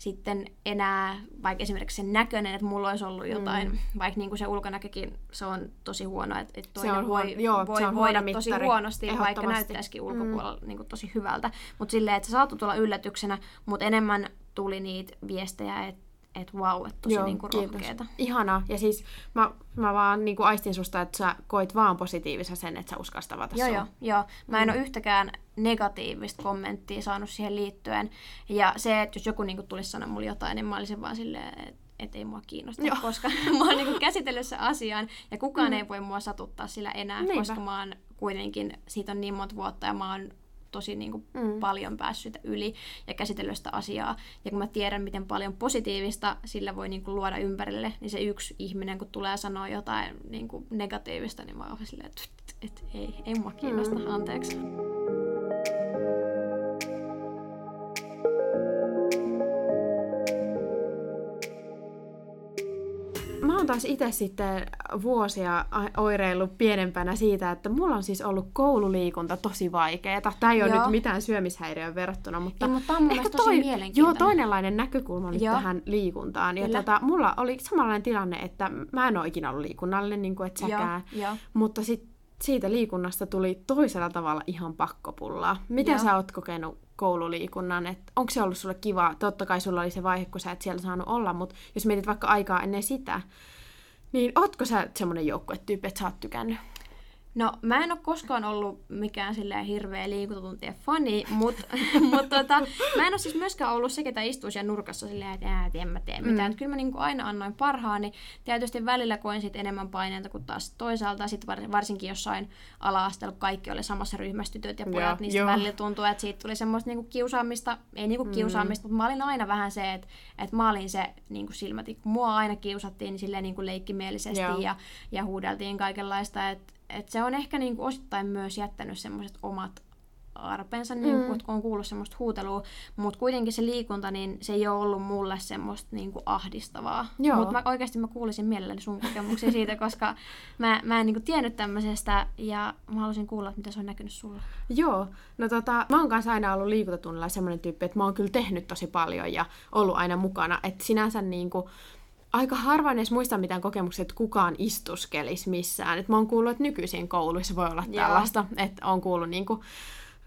sitten enää, vaikka esimerkiksi sen näköinen, että mulla olisi ollut jotain, mm. vaikka niin kuin se ulkonäkökin, se on tosi huono, että, että toinen on voi, huono- joo, voi se on voida huono tosi huonosti, vaikka näyttäisikin ulkopuolella mm. niin kuin tosi hyvältä. Mutta silleen, että se saattoi tulla yllätyksenä, mutta enemmän tuli niitä viestejä, että et wow, että tosi Joo, niin kuin kiitos. rohkeeta. Ihanaa. Ja siis mä, mä vaan niin kuin aistin susta, että sä koit vaan positiivisen sen, että sä uskalsit tavata Joo, joo, joo. Mä en Mm. ole yhtäkään negatiivista kommenttia saanut siihen liittyen. Ja se, että jos joku niinku tulisi sanoa mulle jotain, niin mä olisin vaan silleen, että et ei mua kiinnosta, Joo. koska mä oon niinku käsitellyt sen asian ja kukaan Mm. ei voi mua satuttaa sillä enää, Niinpä. koska mä oon kuitenkin, siitä on niin monta vuotta ja mä oon tosi niinku Mm. paljon päässyt yli ja käsitellyt sitä asiaa. Ja kun mä tiedän, miten paljon positiivista sillä voi niinku luoda ympärille, niin se yksi ihminen, kun tulee sanoa jotain niinku negatiivista, niin mä oon silleen, että et, ei, ei mua kiinnosta, Mm. Mä oon taas itse sitten vuosia oireillut pienempänä siitä, että mulla on siis ollut koululiikunta tosi vaikeeta. Tää ei ole Joo. nyt mitään syömishäiriöön verrattuna, mutta, Ei, mutta on ehkä toi, mielenkiintoinen. Joo, toinenlainen näkökulma nyt Joo. tähän liikuntaan. Ja tota, mulla oli samanlainen tilanne, että mä en ole ikinä ollut liikunnallinen, niin kuin et säkään. Joo, joo. Mutta sit siitä liikunnasta tuli toisella tavalla ihan pakkopullaa. Miten Joo. sä oot kokenut koululiikunnan? Et onko se ollut sulle kiva? Totta kai sulla oli se vaihe, kun sä et siellä saanut olla, mutta jos mietit vaikka aikaa ennen sitä, niin ootko sä semmonen joukkuetyyppi, että sä oot tykännyt? No, mä en ole koskaan ollut mikään silleen hirveä liikuntatuntien fani, mutta mut, tota, mä en ole siis myöskään ollut se, ketä istuu siellä nurkassa silleen, että et en mä tee mitään. Mm. Kyllä mä niinku aina annoin parhaani. Tietysti välillä koin sit enemmän paineita kuin taas toisaalta. Sitten var, varsinkin jossain ala-asteella, kun kaikki oli samassa ryhmässä tytöt ja pojat, niin sit joo. välillä tuntui, että siitä tuli semmoista niinku kiusaamista. Ei niinku Mm. kiusaamista, mutta mä olin aina vähän se, että, että mä olin se niinku silmätikku. Mua aina kiusattiin silleen niinku leikkimielisesti Joo. ja, ja huudeltiin kaikenlaista. Että et se on ehkä niinku osittain myös jättänyt semmoiset omat arpensa, mm. niinku, kun on kuullut semmoista huutelua, mutta kuitenkin se liikunta, niin se ei ole ollut mulle semmoista niinku ahdistavaa. Joo. Mutta mä, oikeasti mä kuulisin mielelläni sun kokemuksia siitä, koska mä, mä en niinku tiennyt tämmöisestä ja mä halusin kuulla, että mitä se on näkynyt sulla. Joo, no tota, mä oon kanssa aina ollut liikuntatunnilla semmoinen tyyppi, että mä oon kyllä tehnyt tosi paljon ja ollut aina mukana. Että sinänsä niinku, aika harvoin edes muista mitään kokemuksia, että kukaan istuskelisi missään. Et mä oon kuullut, että nykyisin kouluissa voi olla Joo. tällaista. Että on kuullut niinku,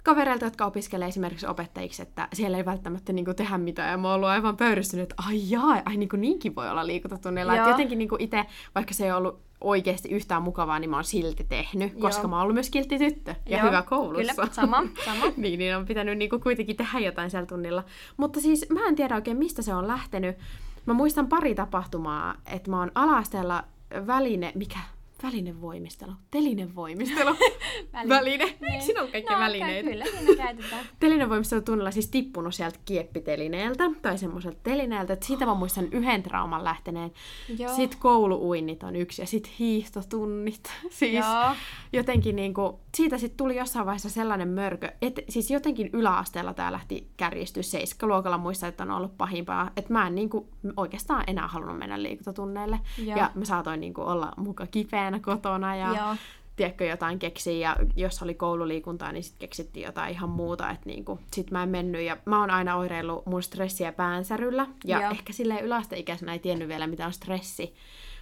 kavereilta, jotka opiskelee esimerkiksi opettajiksi, että siellä ei välttämättä niinku tehdä mitään. Ja mä oon ollut aivan pöyristynyt, että ai jaa, ai niinku niinkin voi olla liikuntatunnilla. Et Joo. jotenkin niinku itse, vaikka se ei ollut oikeasti yhtään mukavaa, niin mä oon silti tehnyt, Joo. koska mä oon ollut myös kiltti tyttö ja Joo, hyvä koulussa. Kyllä, sama, sama. niin, niin on pitänyt niinku kuitenkin tehdä jotain siellä tunnilla. Mutta siis mä en tiedä oikein, mistä se on lähtenyt. Mä muistan pari tapahtumaa, että mä oon ala-asteella väline, mikä? Välinevoimistelu. Telinevoimistelu. Väline. Niin. Siinä on kaikki no, välineitä. Kyllä, siinä käytetään. Telinevoimistelutunnilla siis tippunut sieltä kieppitelineeltä tai semmoiselta telineeltä, että siitä mä muistan yhden trauman lähteneen. Joo. Sitten kouluuinnit on yksi ja sitten hiihtotunnit. Siis Joo. jotenkin niinku, siitä sitten tuli jossain vaiheessa sellainen mörkö, että siis jotenkin yläasteella tämä lähti kärjistyä seiskaluokalla, muista, että on ollut pahimpaa, että mä en niinku oikeastaan enää halunnut mennä liikuntatunneille. Joo. Ja mä saatoin niinku olla muka kipeänä kotona ja Joo. tiedätkö, jotain keksiä, ja jos oli koululiikuntaa, niin sitten keksittiin jotain ihan muuta, että niinku, sit mä en mennyt, ja mä oon aina oireillut mun stressiä päänsäryllä, ja Joo. ehkä silleen yläasteikäisenä ei tiennyt vielä, mitä on stressi,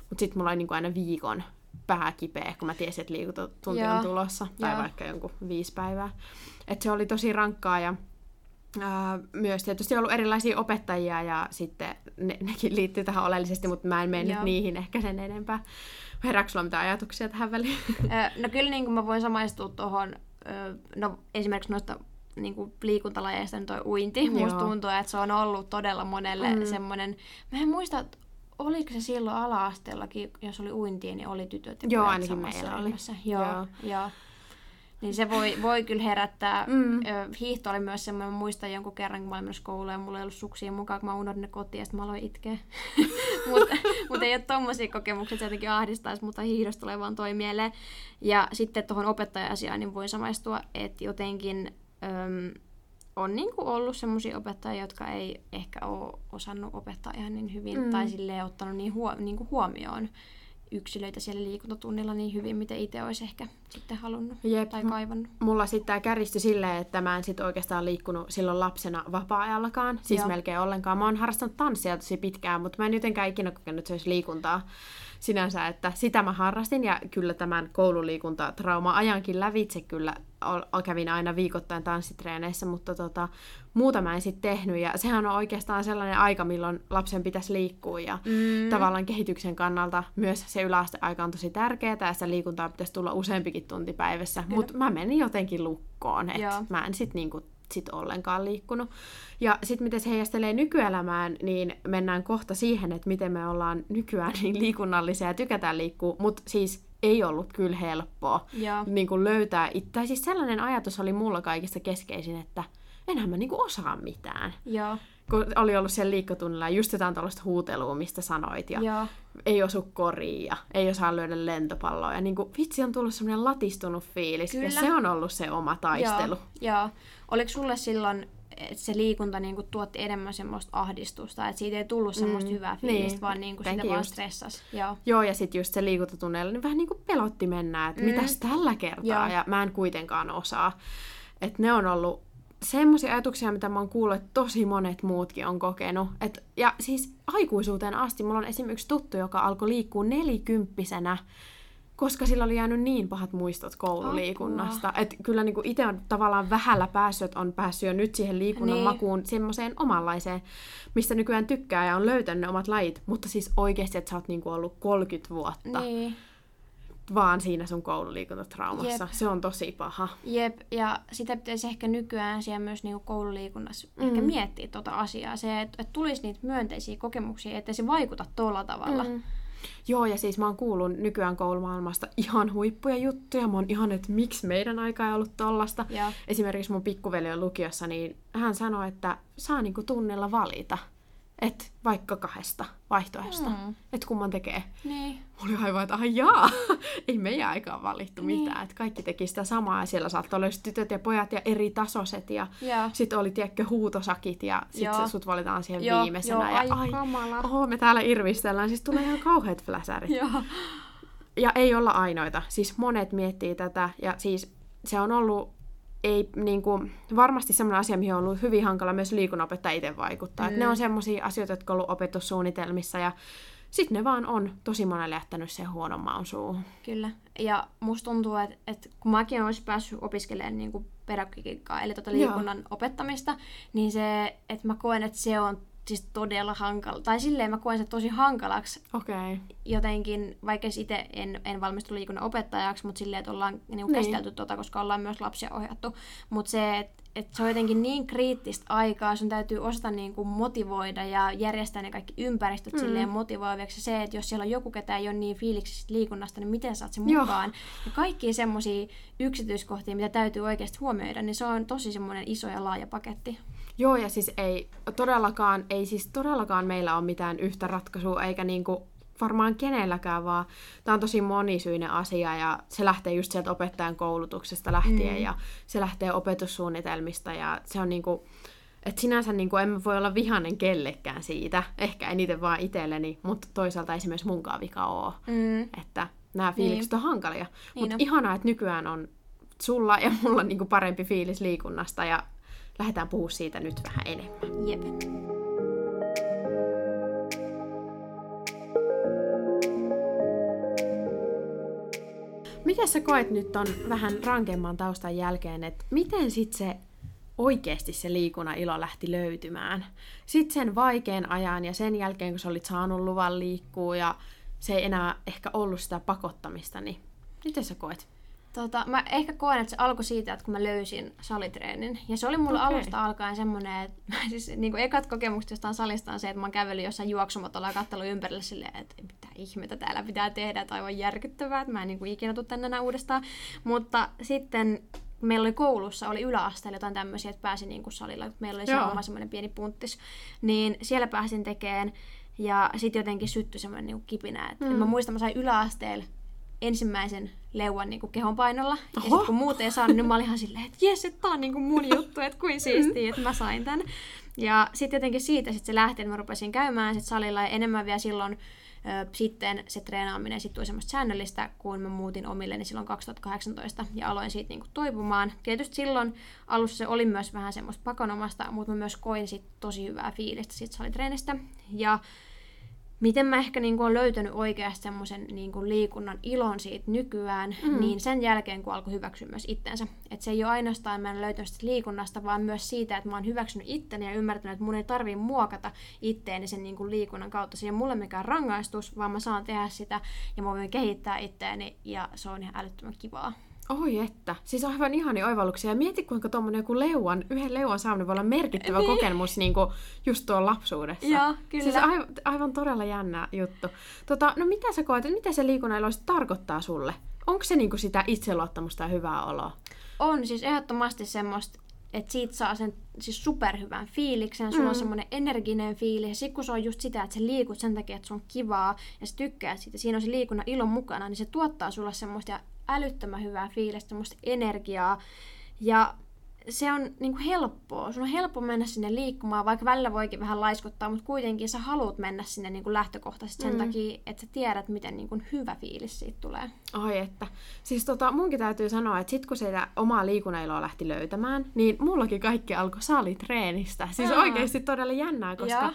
mutta sitten mulla oli niinku aina viikon pää kipeä, kun mä tiesin, että liikuntatunti Joo. on tulossa, tai Joo. vaikka jonkun viisi päivää. Et se oli tosi rankkaa, ja ää, myös tietysti ollut erilaisia opettajia, ja sitten ne, nekin liittyy tähän oleellisesti, mutta mä en mennyt Joo. niihin ehkä sen enempää. Herääkö sulla mitään ajatuksia tähän väliin? No kyllä niin kuin mä voin samaistua tuohon, no esimerkiksi noista niin kuin liikuntalajeista niin toi uinti. Joo. Musta tuntuu, että se on ollut todella monelle Mm. mm. semmoinen, mä en muista, oliko se silloin ala-asteellakin, jos oli uintia, niin oli tytöt ja Joo, ainakin meillä oli. Joo, Joo. joo. Niin se voi, voi kyllä herättää. Mm. Hiihto oli myös semmoinen, muistan jonkun kerran, kun mä olin menossa kouluun ja mulla ei ollut suksia mukaan, kun mä unohdin ne kotiin ja sitten mä aloin itkeä. mutta mut ei ole tommosia kokemuksia, että se jotenkin ahdistaisi, mutta hiihdosta tulee vaan toi mieleen. Ja sitten tuohon opettaja-asiaan niin voin samaistua, että jotenkin... Öm, on niin kuin ollut sellaisia opettajia, jotka ei ehkä ole osannut opettaa ihan niin hyvin mm. tai sille ottanut niin, huo, niin kuin huomioon yksilöitä siellä liikuntatunnilla niin hyvin, miten itse olisi ehkä sitten halunnut Jep. tai kaivannut. Mulla sitten tämä kärjistyi silleen, että mä en sitten oikeastaan liikkunut silloin lapsena vapaa-ajallakaan, siis Joo. melkein ollenkaan. Mä oon harrastanut tanssia tosi pitkään, mutta mä en jotenkaan ikinä kokenut, että se olisi liikuntaa sinänsä, että sitä mä harrastin ja kyllä tämän koululiikuntatrauma ajankin lävitse kyllä kävin aina viikoittain tanssitreeneissä, mutta tota, muuta mä en sitten tehnyt ja sehän on oikeastaan sellainen aika, milloin lapsen pitäisi liikkua ja mm. tavallaan kehityksen kannalta myös se yläasteaika on tosi tärkeää ja sitä liikuntaa pitäisi tulla useampikin tunti päivässä, mutta mä menin jotenkin lukkoon, että mä en sitten niinku sit ollenkaan liikkunut. Ja sitten miten se heijastelee nykyelämään, niin mennään kohta siihen, että miten me ollaan nykyään niin liikunnallisia ja tykätään liikkua, mutta siis ei ollut kyllä helppoa niin kuin löytää. Tai siis sellainen ajatus oli mulla kaikista keskeisin, että enhän mä niin kuin osaa mitään. Joo. Kun oli ollut siellä liikkotunnilla ja just jotain tällaista huutelua, mistä sanoit. Ja Joo. ei osu koriin ja ei osaa lyödä lentopalloa. Ja niin kuin, vitsi on tullut semmoinen latistunut fiilis. Kyllä. Ja se on ollut se oma taistelu. Joo. Joo. Oliko sulle silloin että se liikunta niin kuin, tuotti enemmän semmoista ahdistusta, että siitä ei tullut semmoista mm, hyvää fiilistä, niin, vaan niin kuin, sitä vaan stressasi. Joo, Joo ja sitten just se liikuntatunneilla niin vähän niin kuin pelotti mennä, että mm. mitäs tällä kertaa, Joo. ja mä en kuitenkaan osaa. Että ne on ollut semmoisia ajatuksia, mitä mä oon kuullut, että tosi monet muutkin on kokenut. Et, ja siis aikuisuuteen asti mulla on esimerkiksi tuttu, joka alkoi liikkua nelikymppisenä koska sillä oli jäänyt niin pahat muistot koululiikunnasta. Että kyllä niin itse on tavallaan vähällä päässyt, on päässyt jo nyt siihen liikunnan niin. makuun semmoiseen omanlaiseen, mistä nykyään tykkää ja on löytänyt ne omat lajit. Mutta siis oikeasti, että sä oot niin kuin ollut 30 vuotta. Niin vaan siinä sun koululiikuntatraumassa. Jep. Se on tosi paha. Jep, ja sitä pitäisi ehkä nykyään siellä myös niinku koululiikunnassa mm. ehkä miettiä tuota asiaa. Se, että et tulisi niitä myönteisiä kokemuksia, että se vaikuta tuolla tavalla. Mm. Joo, ja siis mä oon kuullut nykyään koulumaailmasta ihan huippuja juttuja. Mä oon ihan, että miksi meidän aika ei ollut tollasta. Ja. Esimerkiksi mun pikkuveli on lukiossa, niin hän sanoi, että saa niinku tunnilla valita että vaikka kahdesta vaihtoehdosta, mm. että kumman tekee. Niin. Mulla oli aivan, että jaa, ei meidän aikaan valittu niin. mitään, että kaikki teki sitä samaa ja siellä saattoi olla tytöt ja pojat ja eri tasoiset ja sitten oli tiedätkö huutosakit ja sitten sut valitaan siihen Joo. viimeisenä. Joo, ja ai, kamala. oho, me täällä irvistellään, siis tulee ihan kauheat fläsärit. ja ei olla ainoita, siis monet miettii tätä ja siis se on ollut ei niin kuin, varmasti semmoinen asia, mihin on ollut hyvin hankala myös liikunnanopettaja itse vaikuttaa. Mm. ne on semmoisia asioita, jotka on ollut opetussuunnitelmissa ja sitten ne vaan on tosi monelle jättänyt sen huonon maun suuhun. Kyllä. Ja musta tuntuu, että, että kun mäkin olisin päässyt opiskelemaan niin pedagogiikkaa, eli tuota liikunnan Joo. opettamista, niin se, että mä koen, että se on siis todella hankala. Tai silleen mä koen sen tosi hankalaksi. Okay. Jotenkin, vaikka itse en, en valmistu liikunnan opettajaksi, mutta silleen, että ollaan niin niin. käsitelty tota, koska ollaan myös lapsia ohjattu. Mutta se, että et se on jotenkin niin kriittistä aikaa, sun täytyy osata niin kuin motivoida ja järjestää ne kaikki ympäristöt mm. silleen motivoivaksi. Se, että jos siellä on joku, ketä ei ole niin fiiliksistä liikunnasta, niin miten saat sen mukaan. Joo. Ja kaikki semmoisia yksityiskohtia, mitä täytyy oikeasti huomioida, niin se on tosi semmoinen iso ja laaja paketti. Joo, ja siis ei todellakaan, ei siis todellakaan meillä ole mitään yhtä ratkaisua, eikä niinku varmaan kenelläkään, vaan tämä on tosi monisyinen asia ja se lähtee just sieltä opettajan koulutuksesta lähtien mm. ja se lähtee opetussuunnitelmista ja se on niinku, että sinänsä niinku en voi olla vihanen kellekään siitä, ehkä eniten vaan itselleni, mutta toisaalta esimerkiksi munkaan vika oo, mm. että nämä fiilikset niin. on hankalia. Niin mutta ihanaa, että nykyään on sulla ja mulla niinku parempi fiilis liikunnasta ja lähdetään puhua siitä nyt vähän enemmän. Jep. Miten sä koet nyt on vähän rankemman taustan jälkeen, että miten sit se oikeasti se liikunnan ilo lähti löytymään? Sitten sen vaikean ajan ja sen jälkeen, kun sä olit saanut luvan liikkua ja se ei enää ehkä ollut sitä pakottamista, niin miten sä koet? Tota, mä ehkä koen, että se alkoi siitä, että kun mä löysin salitreenin. Ja se oli mulle okay. alusta alkaen semmoinen, että siis, niin kuin ekat kokemukset jostain salista on se, että mä oon kävellyt jossain juoksumatolla ja katsellut ympärille silleen, että mitä ihmettä täällä pitää tehdä, että aivan järkyttävää, että mä en niin kuin ikinä tule tänne enää uudestaan. Mutta sitten meillä oli koulussa, oli yläasteella jotain tämmöisiä, että pääsin niin kuin salilla, meillä oli se oma semmoinen pieni punttis, niin siellä pääsin tekemään ja sitten jotenkin syttyi semmoinen niin kipinä. Että mm. Mä muistan, mä sain yläasteella ensimmäisen leuan niin kuin kehonpainolla. Oho. Ja sitten kun muut ei saanut, niin mä olin ihan silleen, että jes, että tää on niin kuin mun juttu, että kuin siistiä, että mä sain tän. Ja sitten jotenkin siitä sit se lähti, että mä rupesin käymään sit salilla ja enemmän vielä silloin ö, sitten se treenaaminen sit tuli semmoista säännöllistä, kun mä muutin omilleni silloin 2018 ja aloin siitä niinku toipumaan. Tietysti silloin alussa se oli myös vähän semmoista pakonomasta, mutta mä myös koin sit tosi hyvää fiilistä siitä salitreenistä. Ja miten mä ehkä niin kuin olen löytänyt oikeasti semmoisen niin kuin liikunnan ilon siitä nykyään, mm. niin sen jälkeen kun alkoi hyväksyä myös itsensä. Että se ei ole ainoastaan mä en löytänyt liikunnasta, vaan myös siitä, että mä oon hyväksynyt itteni ja ymmärtänyt, että mun ei tarvii muokata itteeni sen niin kuin liikunnan kautta. Se ei ole mulle mikään rangaistus, vaan mä saan tehdä sitä ja mä voin kehittää itteeni ja se on ihan älyttömän kivaa. Oi että. Siis aivan ihani oivalluksia. Ja mieti kuinka tuommoinen joku leuan, yhden leuan saaminen voi olla merkittävä niin. kokemus niin kuin just tuolla lapsuudessa. Joo, kyllä. Siis aivan, aivan todella jännä juttu. Tota, no mitä sä koet, mitä se liikunnalla tarkoittaa sulle? Onko se niin kuin sitä itseluottamusta ja hyvää oloa? On siis ehdottomasti semmoista, että siitä saa sen siis superhyvän fiiliksen, sulla mm. on semmoinen energinen fiilis, ja sit kun se on just sitä, että sä liikut sen takia, että se on kivaa, ja sä tykkäät siitä, siinä on se liikunnan ilon mukana, niin se tuottaa sulle semmoista älyttömän hyvää fiilistä, energiaa. Ja se on niin kuin helppoa. Sun on helppo mennä sinne liikkumaan, vaikka välillä voikin vähän laiskottaa, mutta kuitenkin sä haluat mennä sinne niin kuin lähtökohtaisesti sen mm. takia, että sä tiedät, miten niin kuin hyvä fiilis siitä tulee. Ai että. Siis tota, munkin täytyy sanoa, että sit kun sitä omaa liikunnailoa lähti löytämään, niin mullakin kaikki alkoi salitreenistä. Siis Aa. oikeasti todella jännää, koska ja.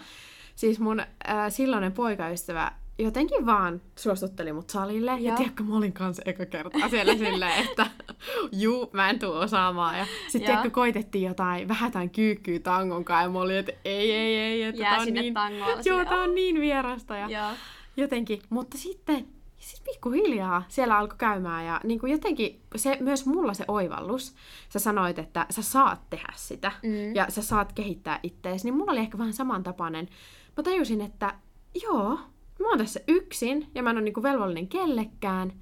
siis mun äh, silloinen poikaystävä jotenkin vaan suostutteli mut salille. Ja, ja tiedätkö, mä olin kanssa eka kertaa siellä silleen, että juu, mä en tuu osaamaan. Ja sitten tiedätkö, koitettiin jotain, vähän jotain kyykkyä tangon kanssa. Ja mä olin, että ei, ei, ei. Että Jää tää on sinne niin, tangolla. Joo, tää on niin vierasta. Ja, ja. jotenkin, mutta sitten siis pikkuhiljaa siellä alkoi käymään ja niin kuin jotenkin se, myös mulla se oivallus, sä sanoit, että sä saat tehdä sitä mm. ja sä saat kehittää itteesi, niin mulla oli ehkä vähän samantapainen. Mä tajusin, että joo, mä oon tässä yksin ja mä en ole niinku velvollinen kellekään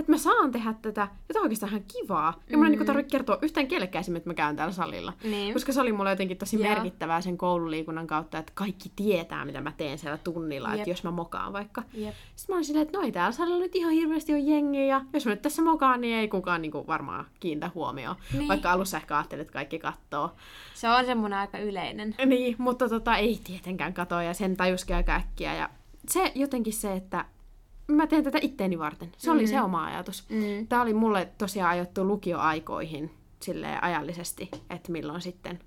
että mä saan tehdä tätä, ja tämä on oikeastaan ihan kivaa. Ja mun ei mm. tarvitse kertoa yhtään kellekään että mä käyn täällä salilla. Niin. Koska se oli mulle jotenkin tosi ja. merkittävää sen koululiikunnan kautta, että kaikki tietää, mitä mä teen siellä tunnilla, Jep. että jos mä mokaan vaikka. Jep. Sitten mä olin silleen, että no ei täällä salilla nyt ihan hirveästi on jengiä, ja jos mä nyt tässä mokaan, niin ei kukaan niin kuin varmaan kiinnitä huomioon. Niin. Vaikka alussa ehkä ajattelin, että kaikki kattoo. Se on semmoinen aika yleinen. Niin, mutta tota, ei tietenkään katoa, ja sen tajuskin aika äkkiä. Ja se jotenkin se, että mä teen tätä itteeni varten. Se mm. oli se mm. oma ajatus. Mm. Tämä oli mulle tosiaan ajottu lukioaikoihin silleen ajallisesti, että milloin sitten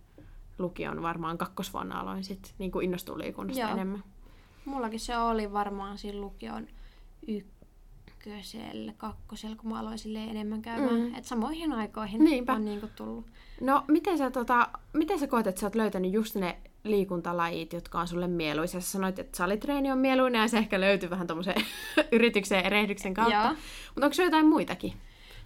lukion varmaan kakkosvuonna aloin sitten niin kuin innostua liikunnasta Joo. enemmän. Mullakin se oli varmaan siinä lukion ykkösellä, kakkosella, kun mä aloin enemmän käymään. Mm. Että samoihin aikoihin Niinpä. on niin kuin tullut. No, miten sä, tota, miten sä koet, että sä oot löytänyt just ne liikuntalajit, jotka on sulle mieluisia. Sä sanoit, että salitreeni on mieluinen ja se ehkä löytyy vähän tuommoisen yrityksen ja erehdyksen kautta. Mutta onko se jotain muitakin?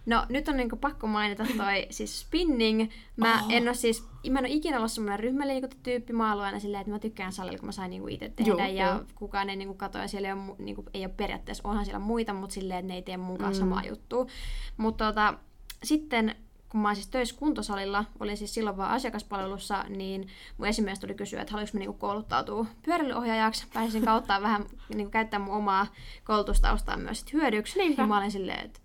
No nyt on niinku pakko mainita toi siis spinning. Mä oh. en ole siis, mä en ole ikinä ollut semmoinen ryhmäliikuntatyyppi. Mä oon aina silleen, että mä tykkään salilla, kun mä sain niinku itse tehdä. Joo, ja jo. kukaan ei niinku katoa ja siellä ei ole, niinku, ei ole periaatteessa, onhan siellä muita, mutta silleen, että ne ei tee kanssa mm. samaa juttua. Mutta tota, sitten kun mä oon siis töissä kuntosalilla, olin siis silloin vaan asiakaspalvelussa, niin mun esimies tuli kysyä, että haluaisinko mä niinku kouluttautua pyöräilyohjaajaksi. Pääsin kautta vähän niinku käyttää mun omaa koulutustaustaa myös sit hyödyksi. Niinpä. Ja mä olin silleen, että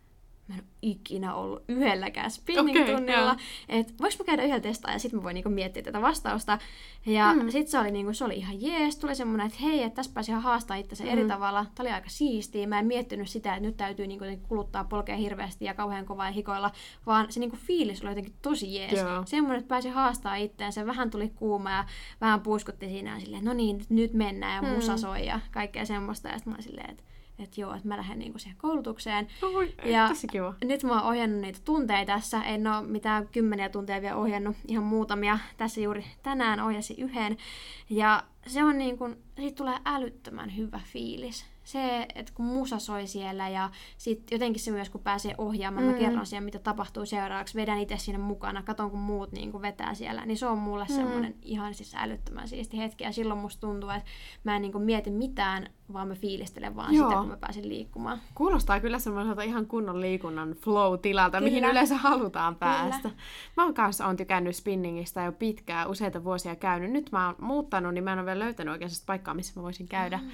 mä en ole ikinä ollut yhdelläkään spinning-tunnilla. Okay, että voiko mä käydä yhdellä testaa ja sitten mä voin niinku miettiä tätä vastausta. Ja mm. sitten se oli, niinku, se oli ihan jees. Tuli semmoinen, että hei, että tässä pääsi ihan haastaa itse mm. eri tavalla. Tämä oli aika siistiä. Mä en miettinyt sitä, että nyt täytyy niinku, kuluttaa polkea hirveästi ja kauhean kovaa ja hikoilla. Vaan se niinku, fiilis oli jotenkin tosi jees. Yeah. Semmoinen, että pääsi haastaa itseään. Vähän tuli kuuma ja vähän puuskutti siinä silleen, no niin, nyt, mennään ja musa mm. soi ja kaikkea semmoista. Ja sitten mä silleen, että että joo, että mä lähden niinku siihen koulutukseen. Oi, ja tosi kiva. nyt mä oon ohjannut niitä tunteja tässä. En ole mitään kymmeniä tunteja vielä ohjannut, ihan muutamia. Tässä juuri tänään ohjasin yhden. Ja se on niin kuin, siitä tulee älyttömän hyvä fiilis. Se, että kun musa soi siellä ja sitten jotenkin se myös, kun pääsee ohjaamaan, mm. mä kerron siihen, mitä tapahtuu seuraavaksi, vedän itse sinne mukana, katon kun muut niin kuin vetää siellä, niin se on mulle mm. semmoinen ihan siis älyttömän siisti hetki. Ja silloin musta tuntuu, että mä en niin kuin mieti mitään, vaan mä fiilistelen vaan Joo. sitä, kun mä pääsen liikkumaan. Kuulostaa kyllä semmoiselta ihan kunnon liikunnan flow-tilalta, kyllä. mihin yleensä halutaan päästä. Kyllä. Mä oon kanssa on tykännyt spinningistä jo pitkään, useita vuosia käynyt. Nyt mä oon muuttanut, niin mä en ole vielä löytänyt oikein paikkaa, missä mä voisin käydä. Mm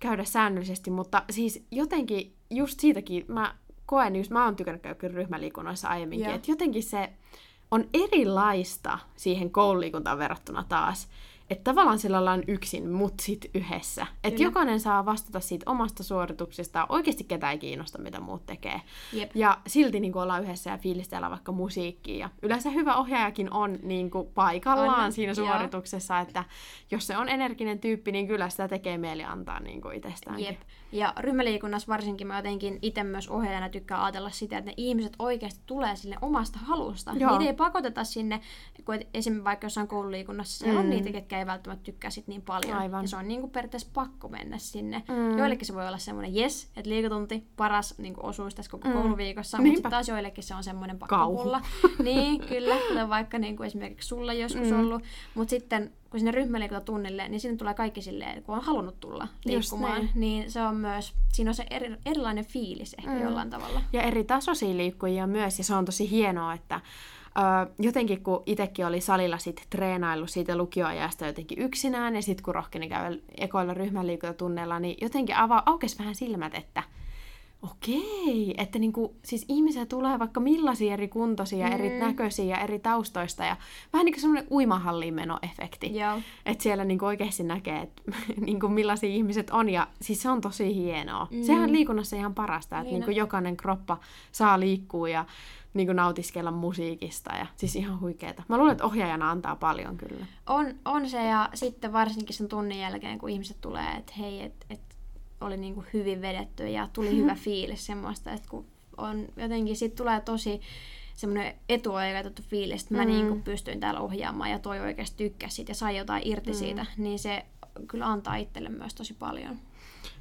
käydä säännöllisesti, mutta siis jotenkin just siitäkin mä koen, just mä oon tykännyt käydä ryhmäliikunnoissa aiemminkin, että jotenkin se on erilaista siihen koululiikuntaan verrattuna taas. Että tavallaan sillä ollaan yksin, mut sit yhdessä. Että jokainen saa vastata siitä omasta suorituksesta. Oikeasti ketään ei kiinnosta, mitä muut tekee. Jep. Ja silti niin ollaan yhdessä ja fiilistellä vaikka musiikkia. Ja yleensä hyvä ohjaajakin on niin kuin, paikallaan on, siinä suorituksessa, joo. että jos se on energinen tyyppi, niin kyllä sitä tekee mieli antaa niin kuin itsestäänkin. Jep. Ja ryhmäliikunnassa varsinkin mä jotenkin itse myös ohjaajana tykkään ajatella sitä, että ne ihmiset oikeasti tulee sille omasta halusta. Joo. Niitä ei pakoteta sinne, kun esimerkiksi vaikka jossain koululiikunnassa se mm. on niitä, ketkä ei välttämättä tykkää sit niin paljon. Aivan. Ja se on niinku periaatteessa pakko mennä sinne. Mm. Joillekin se voi olla semmoinen, yes, että liikutunti paras niinku osuus tässä koko mm. kouluviikossa, mutta sitten taas joillekin se on semmoinen pakkopulla. niin, kyllä, kuten vaikka niinku esimerkiksi sulla joskus mm. ollut. Mutta sitten kun sinne ryhmäliikuntatunnille, niin sinne tulee kaikki silleen, kun on halunnut tulla liikkumaan, niin se on myös, siinä on se eri, erilainen fiilis ehkä mm. jollain tavalla. Ja eri tasoisia liikkujia myös, ja se on tosi hienoa, että Öö, jotenkin kun itsekin oli salilla sit treenaillut siitä lukioajasta jotenkin yksinään, ja sitten kun rohkeni käydä ekoilla ryhmäliikuntatunneilla, niin jotenkin ava, aukesi vähän silmät, että okei, että niinku, siis ihmisiä tulee vaikka millaisia eri kuntoisia, mm. eri näköisiä ja eri taustoista, ja vähän niin kuin semmoinen uimahalliin menoefekti. Että siellä niinku oikeasti näkee, että niinku millaisia ihmiset on, ja siis se on tosi hienoa. Mm. Sehän liikunnassa ihan parasta, että niinku jokainen kroppa saa liikkua, ja niin kuin nautiskella musiikista ja siis ihan huikeeta. Mä luulen, että ohjaajana antaa paljon kyllä. On, on se ja sitten varsinkin sen tunnin jälkeen, kun ihmiset tulee, että hei, että et oli niin kuin hyvin vedetty ja tuli hyvä fiilis semmoista, että kun on jotenkin sit tulee tosi semmoinen etuoikeutettu fiilis, että mä mm. niin kuin pystyin täällä ohjaamaan ja toi oikeasti tykkäsi siitä ja sai jotain irti mm. siitä, niin se kyllä antaa itselle myös tosi paljon.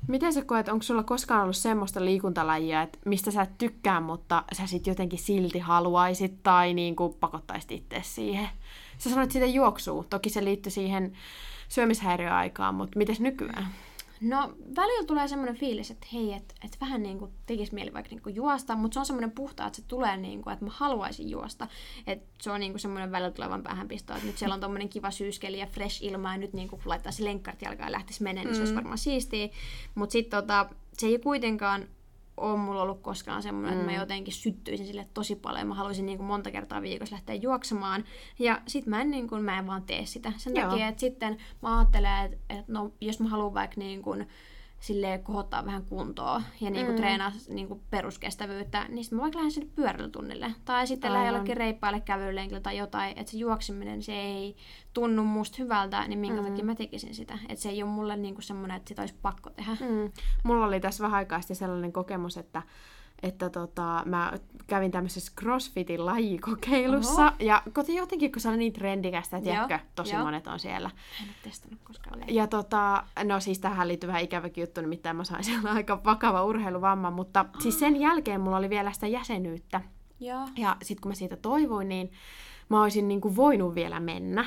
Miten sä koet, onko sulla koskaan ollut semmoista liikuntalajia, että mistä sä et tykkää, mutta sä sit jotenkin silti haluaisit tai niin kuin pakottaisit itse siihen? Sä sanoit siitä juoksuu, toki se liittyy siihen syömishäiriöaikaan, mutta miten nykyään? No välillä tulee semmoinen fiilis, että hei, että et vähän niin kuin tekisi mieli vaikka niin kuin juosta, mutta se on semmoinen puhta, että se tulee niin kuin, että mä haluaisin juosta. Että se on niin kuin semmoinen välillä tulevan päähän pisto, että nyt siellä on tommonen kiva syyskeli ja fresh ilma ja nyt niin kuin laittaisi lenkkarit jalkaan ja lähtisi menemään, niin se olisi mm. varmaan siistiä. Mutta sitten tota, se ei kuitenkaan ole mulla ollut koskaan semmoinen, mm. että mä mm. jotenkin syttyisin sille tosi paljon. Mä haluaisin niin kuin monta kertaa viikossa lähteä juoksemaan. Ja sit mä en, niin kuin, mä en vaan tee sitä. Sen Joo. takia, että sitten mä ajattelen, että, että no, jos mä haluan vaikka niin kuin, sille kohottaa vähän kuntoa ja niinku mm. treenaa niinku peruskestävyyttä, niin sitten mä vaikka lähden sinne pyöräilytunnille. Tai sitten lähden jollekin reippaalle kävelylenkille tai jotain, että se juokseminen se ei tunnu musta hyvältä, niin minkä mm. takia mä tekisin sitä. Että se ei ole mulle niinku semmoinen, että sitä olisi pakko tehdä. Mm. Mulla oli tässä vähän aikaa sellainen kokemus, että että tota, mä kävin tämmöisessä CrossFitin lajikokeilussa. Oho. Ja koti jotenkin, kun se oli niin trendikästä, tiedätkö, tosi Joo. monet on siellä. En ole testannut koskaan. Ja tota, no siis tähän liittyy vähän ikäväkin juttu, nimittäin mä sain siellä aika vakava urheiluvamma, mutta oh. siis sen jälkeen mulla oli vielä sitä jäsenyyttä. Ja, ja sitten kun mä siitä toivoin, niin mä olisin niin kuin voinut vielä mennä.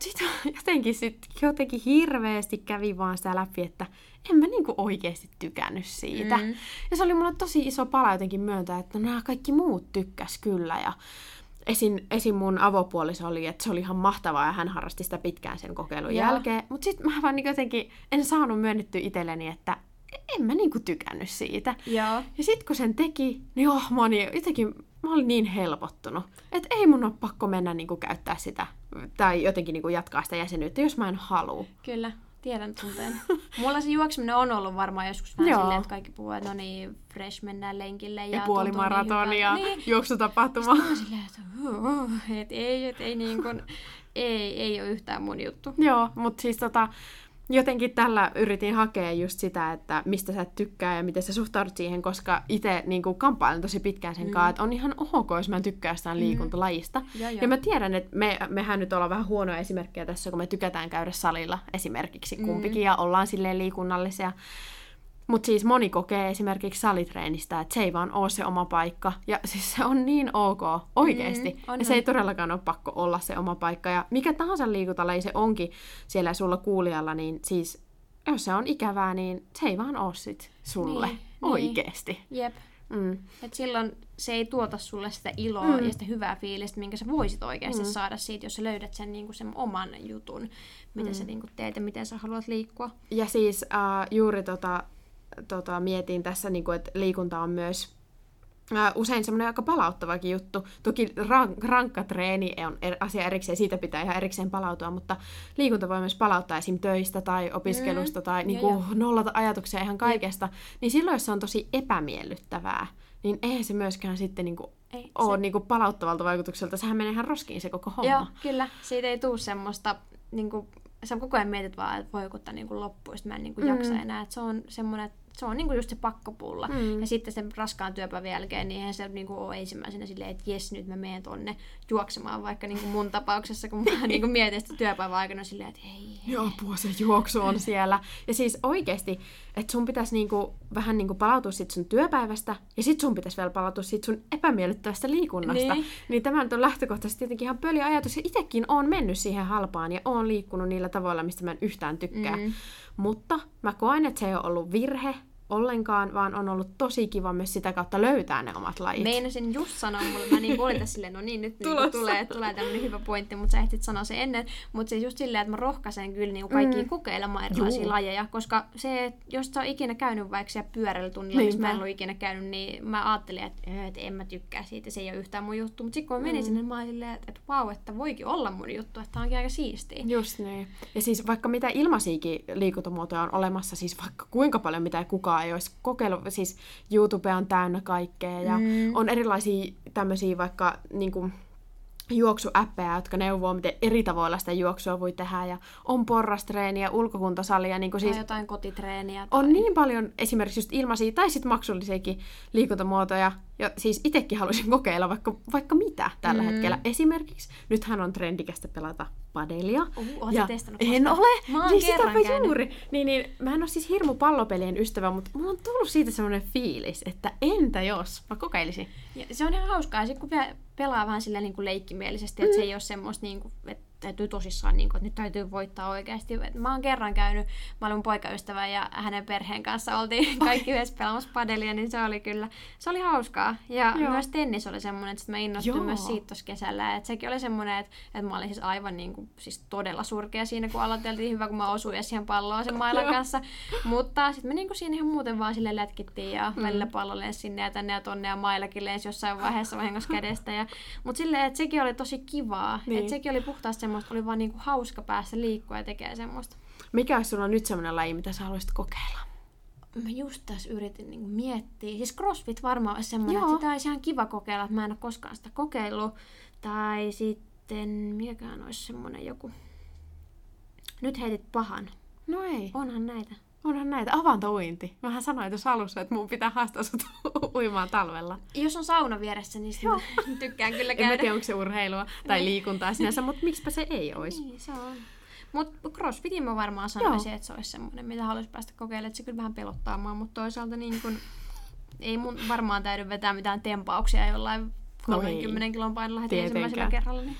Mutta sitten jotenkin, sit, jotenkin hirveästi kävi vaan sitä läpi, että en mä niinku oikeasti tykännyt siitä. Mm. Ja se oli mulle tosi iso pala jotenkin myöntää, että nämä kaikki muut tykkäs kyllä. Ja esim, esim mun avopuoliso oli, että se oli ihan mahtavaa ja hän harrasti sitä pitkään sen kokeilun ja. jälkeen. Mutta sitten mä vaan niin jotenkin en saanut myönnettyä itselleni, että en mä niinku tykännyt siitä. Ja, ja sitten kun sen teki, niin oh, mä, olin, jotenkin, mä olin niin helpottunut, että ei mun ole pakko mennä niinku käyttää sitä tai jotenkin niinku jatkaa sitä jäsenyyttä, jos mä en halua. Kyllä. Tiedän tunteen. Mulla se juokseminen on ollut varmaan joskus vähän Joo. silleen, että kaikki puhuu, että no niin, fresh mennään lenkille. Ja, ja puolimaraton niin ja niin. juoksutapahtuma. Sitten silleen, että, et ei, et ei, niin kun, ei, ei ole yhtään mun juttu. Joo, mutta siis tota, jotenkin tällä yritin hakea just sitä, että mistä sä tykkää ja miten sä suhtaudut siihen, koska itse niin kamppailen tosi pitkään sen mm. kanssa, että on ihan ok, jos mä en tykkää jostain mm. liikuntalajista. Ja, ja. ja mä tiedän, että me, mehän nyt ollaan vähän huonoja esimerkkejä tässä, kun me tykätään käydä salilla esimerkiksi mm. kumpikin ja ollaan silleen liikunnallisia. Mutta siis moni kokee esimerkiksi salitreenistä, että se ei vaan ole se oma paikka. Ja siis se on niin ok, oikeasti. Mm, on, ja se ei todellakaan ole pakko olla se oma paikka. Ja mikä tahansa liikuntalaji se onkin siellä sulla kuulijalla, niin siis jos se on ikävää, niin se ei vaan ole sit sulle niin, oikeasti. Niin. Jep. Mm. Et silloin se ei tuota sulle sitä iloa mm. ja sitä hyvää fiilistä, minkä sä voisit oikeasti mm. saada siitä, jos sä löydät sen, niin sen oman jutun, mitä mm. sä niin teet ja miten sä haluat liikkua. Ja siis uh, juuri tota, tota, mietin tässä, niin kuin, että liikunta on myös usein semmoinen aika palauttavakin juttu. Toki rank- rankka treeni on er- asia erikseen, siitä pitää ihan erikseen palautua, mutta liikunta voi myös palauttaa esim. töistä tai opiskelusta mm, tai niin kuin, nollata ajatuksia ihan kaikesta. Jep. Niin silloin, jos se on tosi epämiellyttävää, niin eihän se myöskään sitten niin kuin, ei, ole se... niin kuin palauttavalta vaikutukselta. Sehän menee ihan roskiin se koko homma. Joo, kyllä. Siitä ei tule semmoista niin kuin, sä koko ajan mietit vaan, että voi kun tämä niin loppuu, mä en niin kuin mm. jaksa enää. Että se on semmoinen, että se on niinku just se pakkopulla. Mm. Ja sitten sen raskaan työpäivän jälkeen, niin eihän se niinku ole ensimmäisenä silleen, että jes, nyt mä menen tonne juoksemaan, vaikka niinku mun tapauksessa, kun mä niinku mietin sitä työpäivän aikana silleen, että hei. Joo, apua se juoksu on siellä. Ja siis oikeasti, että sun pitäisi niinku, vähän niinku palautua sit sun työpäivästä, ja sit sun pitäisi vielä palautua sit sun epämiellyttävästä liikunnasta. Niin, niin tämä on lähtökohtaisesti tietenkin ihan pöli ajatus, ja itsekin on mennyt siihen halpaan, ja on liikkunut niillä tavoilla, mistä mä en yhtään tykkää. Mm. Mutta mä koen, että se ei ole ollut virhe, ollenkaan, vaan on ollut tosi kiva myös sitä kautta löytää ne omat lajit. Meinasin just sanoa mulle, mä niin olin tässä silleen, no niin, nyt niin tulee, tulee tämmöinen hyvä pointti, mutta sä ehtit sanoa sen ennen. Mutta siis just silleen, että mä rohkaisen kyllä niin kaikki mm. kokeilemaan erilaisia Juu. lajeja, koska se, jos sä oot ikinä käynyt vaikka siellä pyöräilytunnilla, jos mä en ole ikinä käynyt, niin mä ajattelin, että, että en mä tykkää siitä, se ei ole yhtään mun juttu. Mutta sitten kun mä menin mm. sinne, mä olin silleen, että, että vau, että voikin olla mun juttu, että tää onkin aika siistiä. Just niin. Ja siis vaikka mitä ilmaisiakin liikuntamuotoja on olemassa, siis vaikka kuinka paljon mitä kukaan ei olisi kokeillut, siis YouTube on täynnä kaikkea ja mm. on erilaisia tämmöisiä vaikka niin kuin, juoksuäppejä, jotka neuvoo, miten eri tavoilla sitä juoksua voi tehdä. Ja on porrastreeniä, ulkokuntosalia. Niin kuin siis tai jotain kotitreeniä. Tai... On niin paljon esimerkiksi just ilmaisia tai sitten maksullisiakin liikuntamuotoja. Ja siis itsekin haluaisin kokeilla vaikka, vaikka mitä tällä mm. hetkellä. Esimerkiksi nythän on trendikästä pelata padelia. Uh, ja testannut En ole. Mä oon niin sitäpä juuri. Niin, niin, mä en ole siis hirmu pallopelien ystävä, mutta mulla on tullut siitä semmoinen fiilis, että entä jos mä kokeilisin. Ja se on ihan hauskaa. Kun pelaa vähän silleen niin kuin leikkimielisesti, että mm. se ei ole semmoista, niin kuin, että täytyy tosissaan, niin kuin, että nyt täytyy voittaa oikeasti. Mä oon kerran käynyt, mä olin poikaystävä ja hänen perheen kanssa oltiin kaikki yhdessä pelaamassa padelia, niin se oli kyllä, se oli hauskaa. Ja Joo. myös tennis oli semmoinen, että mä innostuin Joo. myös siitä tuossa kesällä. Että sekin oli semmoinen, että, että mä olin siis aivan niin kuin, siis todella surkea siinä, kun aloiteltiin hyvä, kun mä osuin siihen palloon sen mailan kanssa. Mutta sitten me niin kuin siinä ihan muuten vaan sille lätkittiin ja mm. välillä pallo lensi sinne ja tänne ja tonne ja mailakin lensi jossain vaiheessa vahingossa kädestä. Ja, mutta silleen, että sekin oli tosi kivaa. Niin. Että sekin oli puhtaasti semmoista, oli vaan niinku hauska päästä liikkua ja tekee semmoista. Mikä olisi sulla nyt semmoinen laji, mitä sä haluaisit kokeilla? Mä just tässä yritin niinku miettiä. Siis CrossFit varmaan olisi semmoinen, että sitä olisi ihan kiva kokeilla, että mä en ole koskaan sitä kokeillut. Tai sitten, mikäkään olisi semmoinen joku... Nyt heitit pahan. No ei. Onhan näitä. Onhan näitä. Avantouinti. Mähän sanoin tuossa alussa, että mun pitää haastaa sut uimaan talvella. Jos on sauna vieressä, niin Joo. tykkään kyllä käydä. En mä tiedä, onko se urheilua tai niin. liikuntaa sinänsä, mutta miksipä se ei olisi. Niin, se on. Mutta crossfitin mä varmaan sanoisin, Joo. että se olisi semmoinen, mitä haluaisi päästä kokeilemaan. Että se kyllä vähän pelottaa mua, mutta toisaalta niin kun, ei mun varmaan täydy vetää mitään tempauksia jollain 30 no kilon painolla heti ensimmäisellä kerralla. Niin.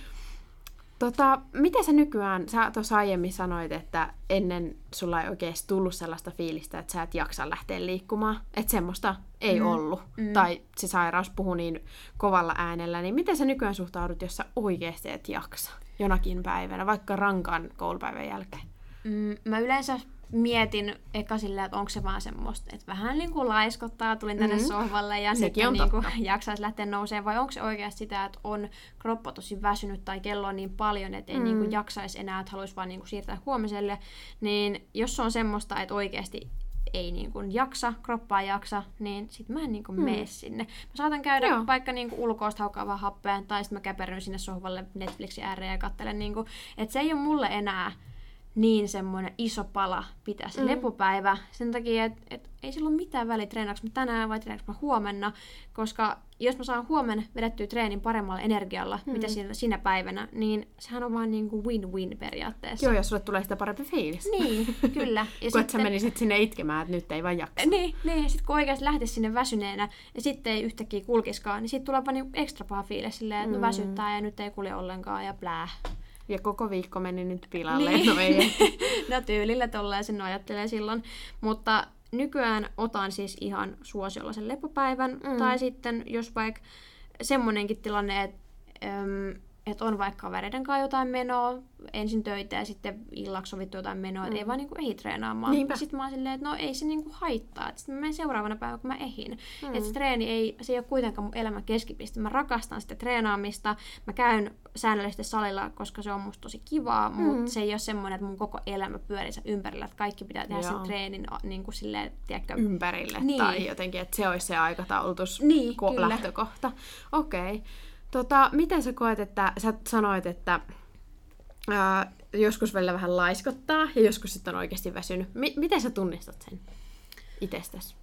Tota, miten sä nykyään, sä tuossa aiemmin sanoit, että ennen sulla ei oikein tullut sellaista fiilistä, että sä et jaksa lähteä liikkumaan, että semmoista ei mm. ollut, mm. tai se sairaus puhuu niin kovalla äänellä, niin miten sä nykyään suhtaudut, jos sä oikeasti et jaksa jonakin päivänä, vaikka rankan koulupäivän jälkeen? Mm, mä yleensä mietin eka silleen, että onko se vaan semmoista, että vähän niin kuin laiskottaa, tulin tänne mm-hmm. sohvalle ja Sekin sitten niin kuin jaksaisi lähteä nousemaan, vai onko se oikeasti sitä, että on kroppa tosi väsynyt tai kello on niin paljon, että ei mm. niin kuin jaksaisi enää, että haluaisi vaan niin kuin siirtää huomiselle, niin jos on semmoista, että oikeasti ei niin kuin jaksa, kroppaa jaksa, niin sitten mä en niin kuin mm. mene sinne. Mä saatan käydä Joo. vaikka niin kuin ulkoista haukkaa vaan happea, tai sitten mä käperyn sinne sohvalle Netflixin ääreen ja katselen, niin kuin, että se ei ole mulle enää niin semmoinen iso pala pitää se mm. lepopäivä sen takia, että et ei sillä ole mitään väliä treenaanko mä tänään vai treenaanko mä huomenna, koska jos mä saan huomenna vedettyä treenin paremmalla energialla, mm. mitä siinä, sinä päivänä, niin sehän on vaan niin kuin win-win periaatteessa. Joo, jos sulle tulee sitä parempi fiilis. Niin, kyllä. Ja kun sitten, sä menisit sinne itkemään, että nyt ei vaan jaksa. Niin, niin. sitten kun oikeasti lähtisi sinne väsyneenä ja sitten ei yhtäkkiä kulkiskaan, niin sitten tulee vaan niin ekstra paha fiilis silleen, että mm. no väsyttää ja nyt ei kulje ollenkaan ja plää. Ja koko viikko meni nyt pilalle. Niin. No, ei. no tyylillä tolleen sen ajattelee silloin. Mutta nykyään otan siis ihan suosiolla sen lepopäivän. Mm. Tai sitten jos vaikka semmoinenkin tilanne, että että on vaikka kavereiden kanssa jotain menoa, ensin töitä ja sitten illaksi sovittu jotain menoa, mm. ei vaan niinku ehi treenaamaan. Niinpä. Sitten mä oon silleen, että no ei se niinku haittaa. Että sitten mä menen seuraavana päivänä, kun mä ehin. Mm. Että se treeni ei, se ei ole kuitenkaan mun elämän keskipiste. Mä rakastan sitä treenaamista. Mä käyn säännöllisesti salilla, koska se on musta tosi kivaa, mm. mutta se ei ole semmoinen, että mun koko elämä pyörii sen ympärillä, että kaikki pitää tehdä Joo. sen treenin niin kuin silleen, tiedätkö, ympärille niin. tai jotenkin, että se olisi se aikataulutus niin, ko- lähtökohta. Okei. Okay. Tota, miten sä koet, että sä sanoit, että ää, joskus välillä vähän laiskottaa ja joskus sitten on oikeasti väsynyt. M- miten sä tunnistat sen itsestäsi?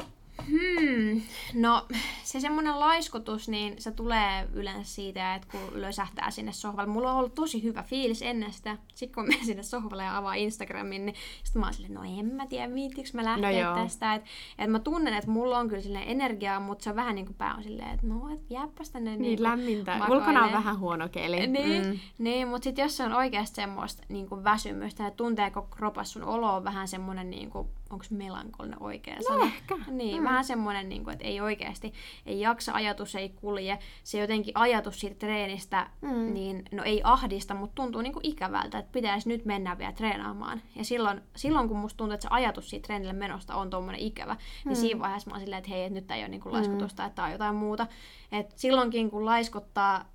Hmm. No se semmoinen laiskotus, niin se tulee yleensä siitä, että kun lösähtää sinne sohvalle. Mulla on ollut tosi hyvä fiilis ennen sitä. Sitten kun menen sinne sohvalle ja avaan Instagramin, niin sitten mä oon silleen, no en mä tiedä, viittikö mä lähteä no tästä. Että et mä tunnen, että mulla on kyllä silleen energiaa, mutta se on vähän niin kuin pää on silleen, että no, et jääpäs tänne niin, niin lämmintä. Ulkona on vähän huono keli. Niin, mm. niin mutta sitten jos se on oikeasti semmoista niin kuin väsymystä ja tuntee koko kropassa sun olo on vähän semmoinen niin kuin onko melankolinen oikea no sana? ehkä. Niin, mm. vähän semmoinen, niin kuin, että ei oikeasti, ei jaksa, ajatus ei kulje. Se jotenkin ajatus siitä treenistä, mm. niin no ei ahdista, mutta tuntuu niin kuin ikävältä, että pitäisi nyt mennä vielä treenaamaan. Ja silloin, silloin kun musta tuntuu, että se ajatus siitä treenille menosta on tuommoinen ikävä, niin mm. niin siinä vaiheessa mä oon silleen, että hei, että nyt ei ole niin kuin laskutusta, mm. että on jotain muuta. Et silloinkin kun laiskottaa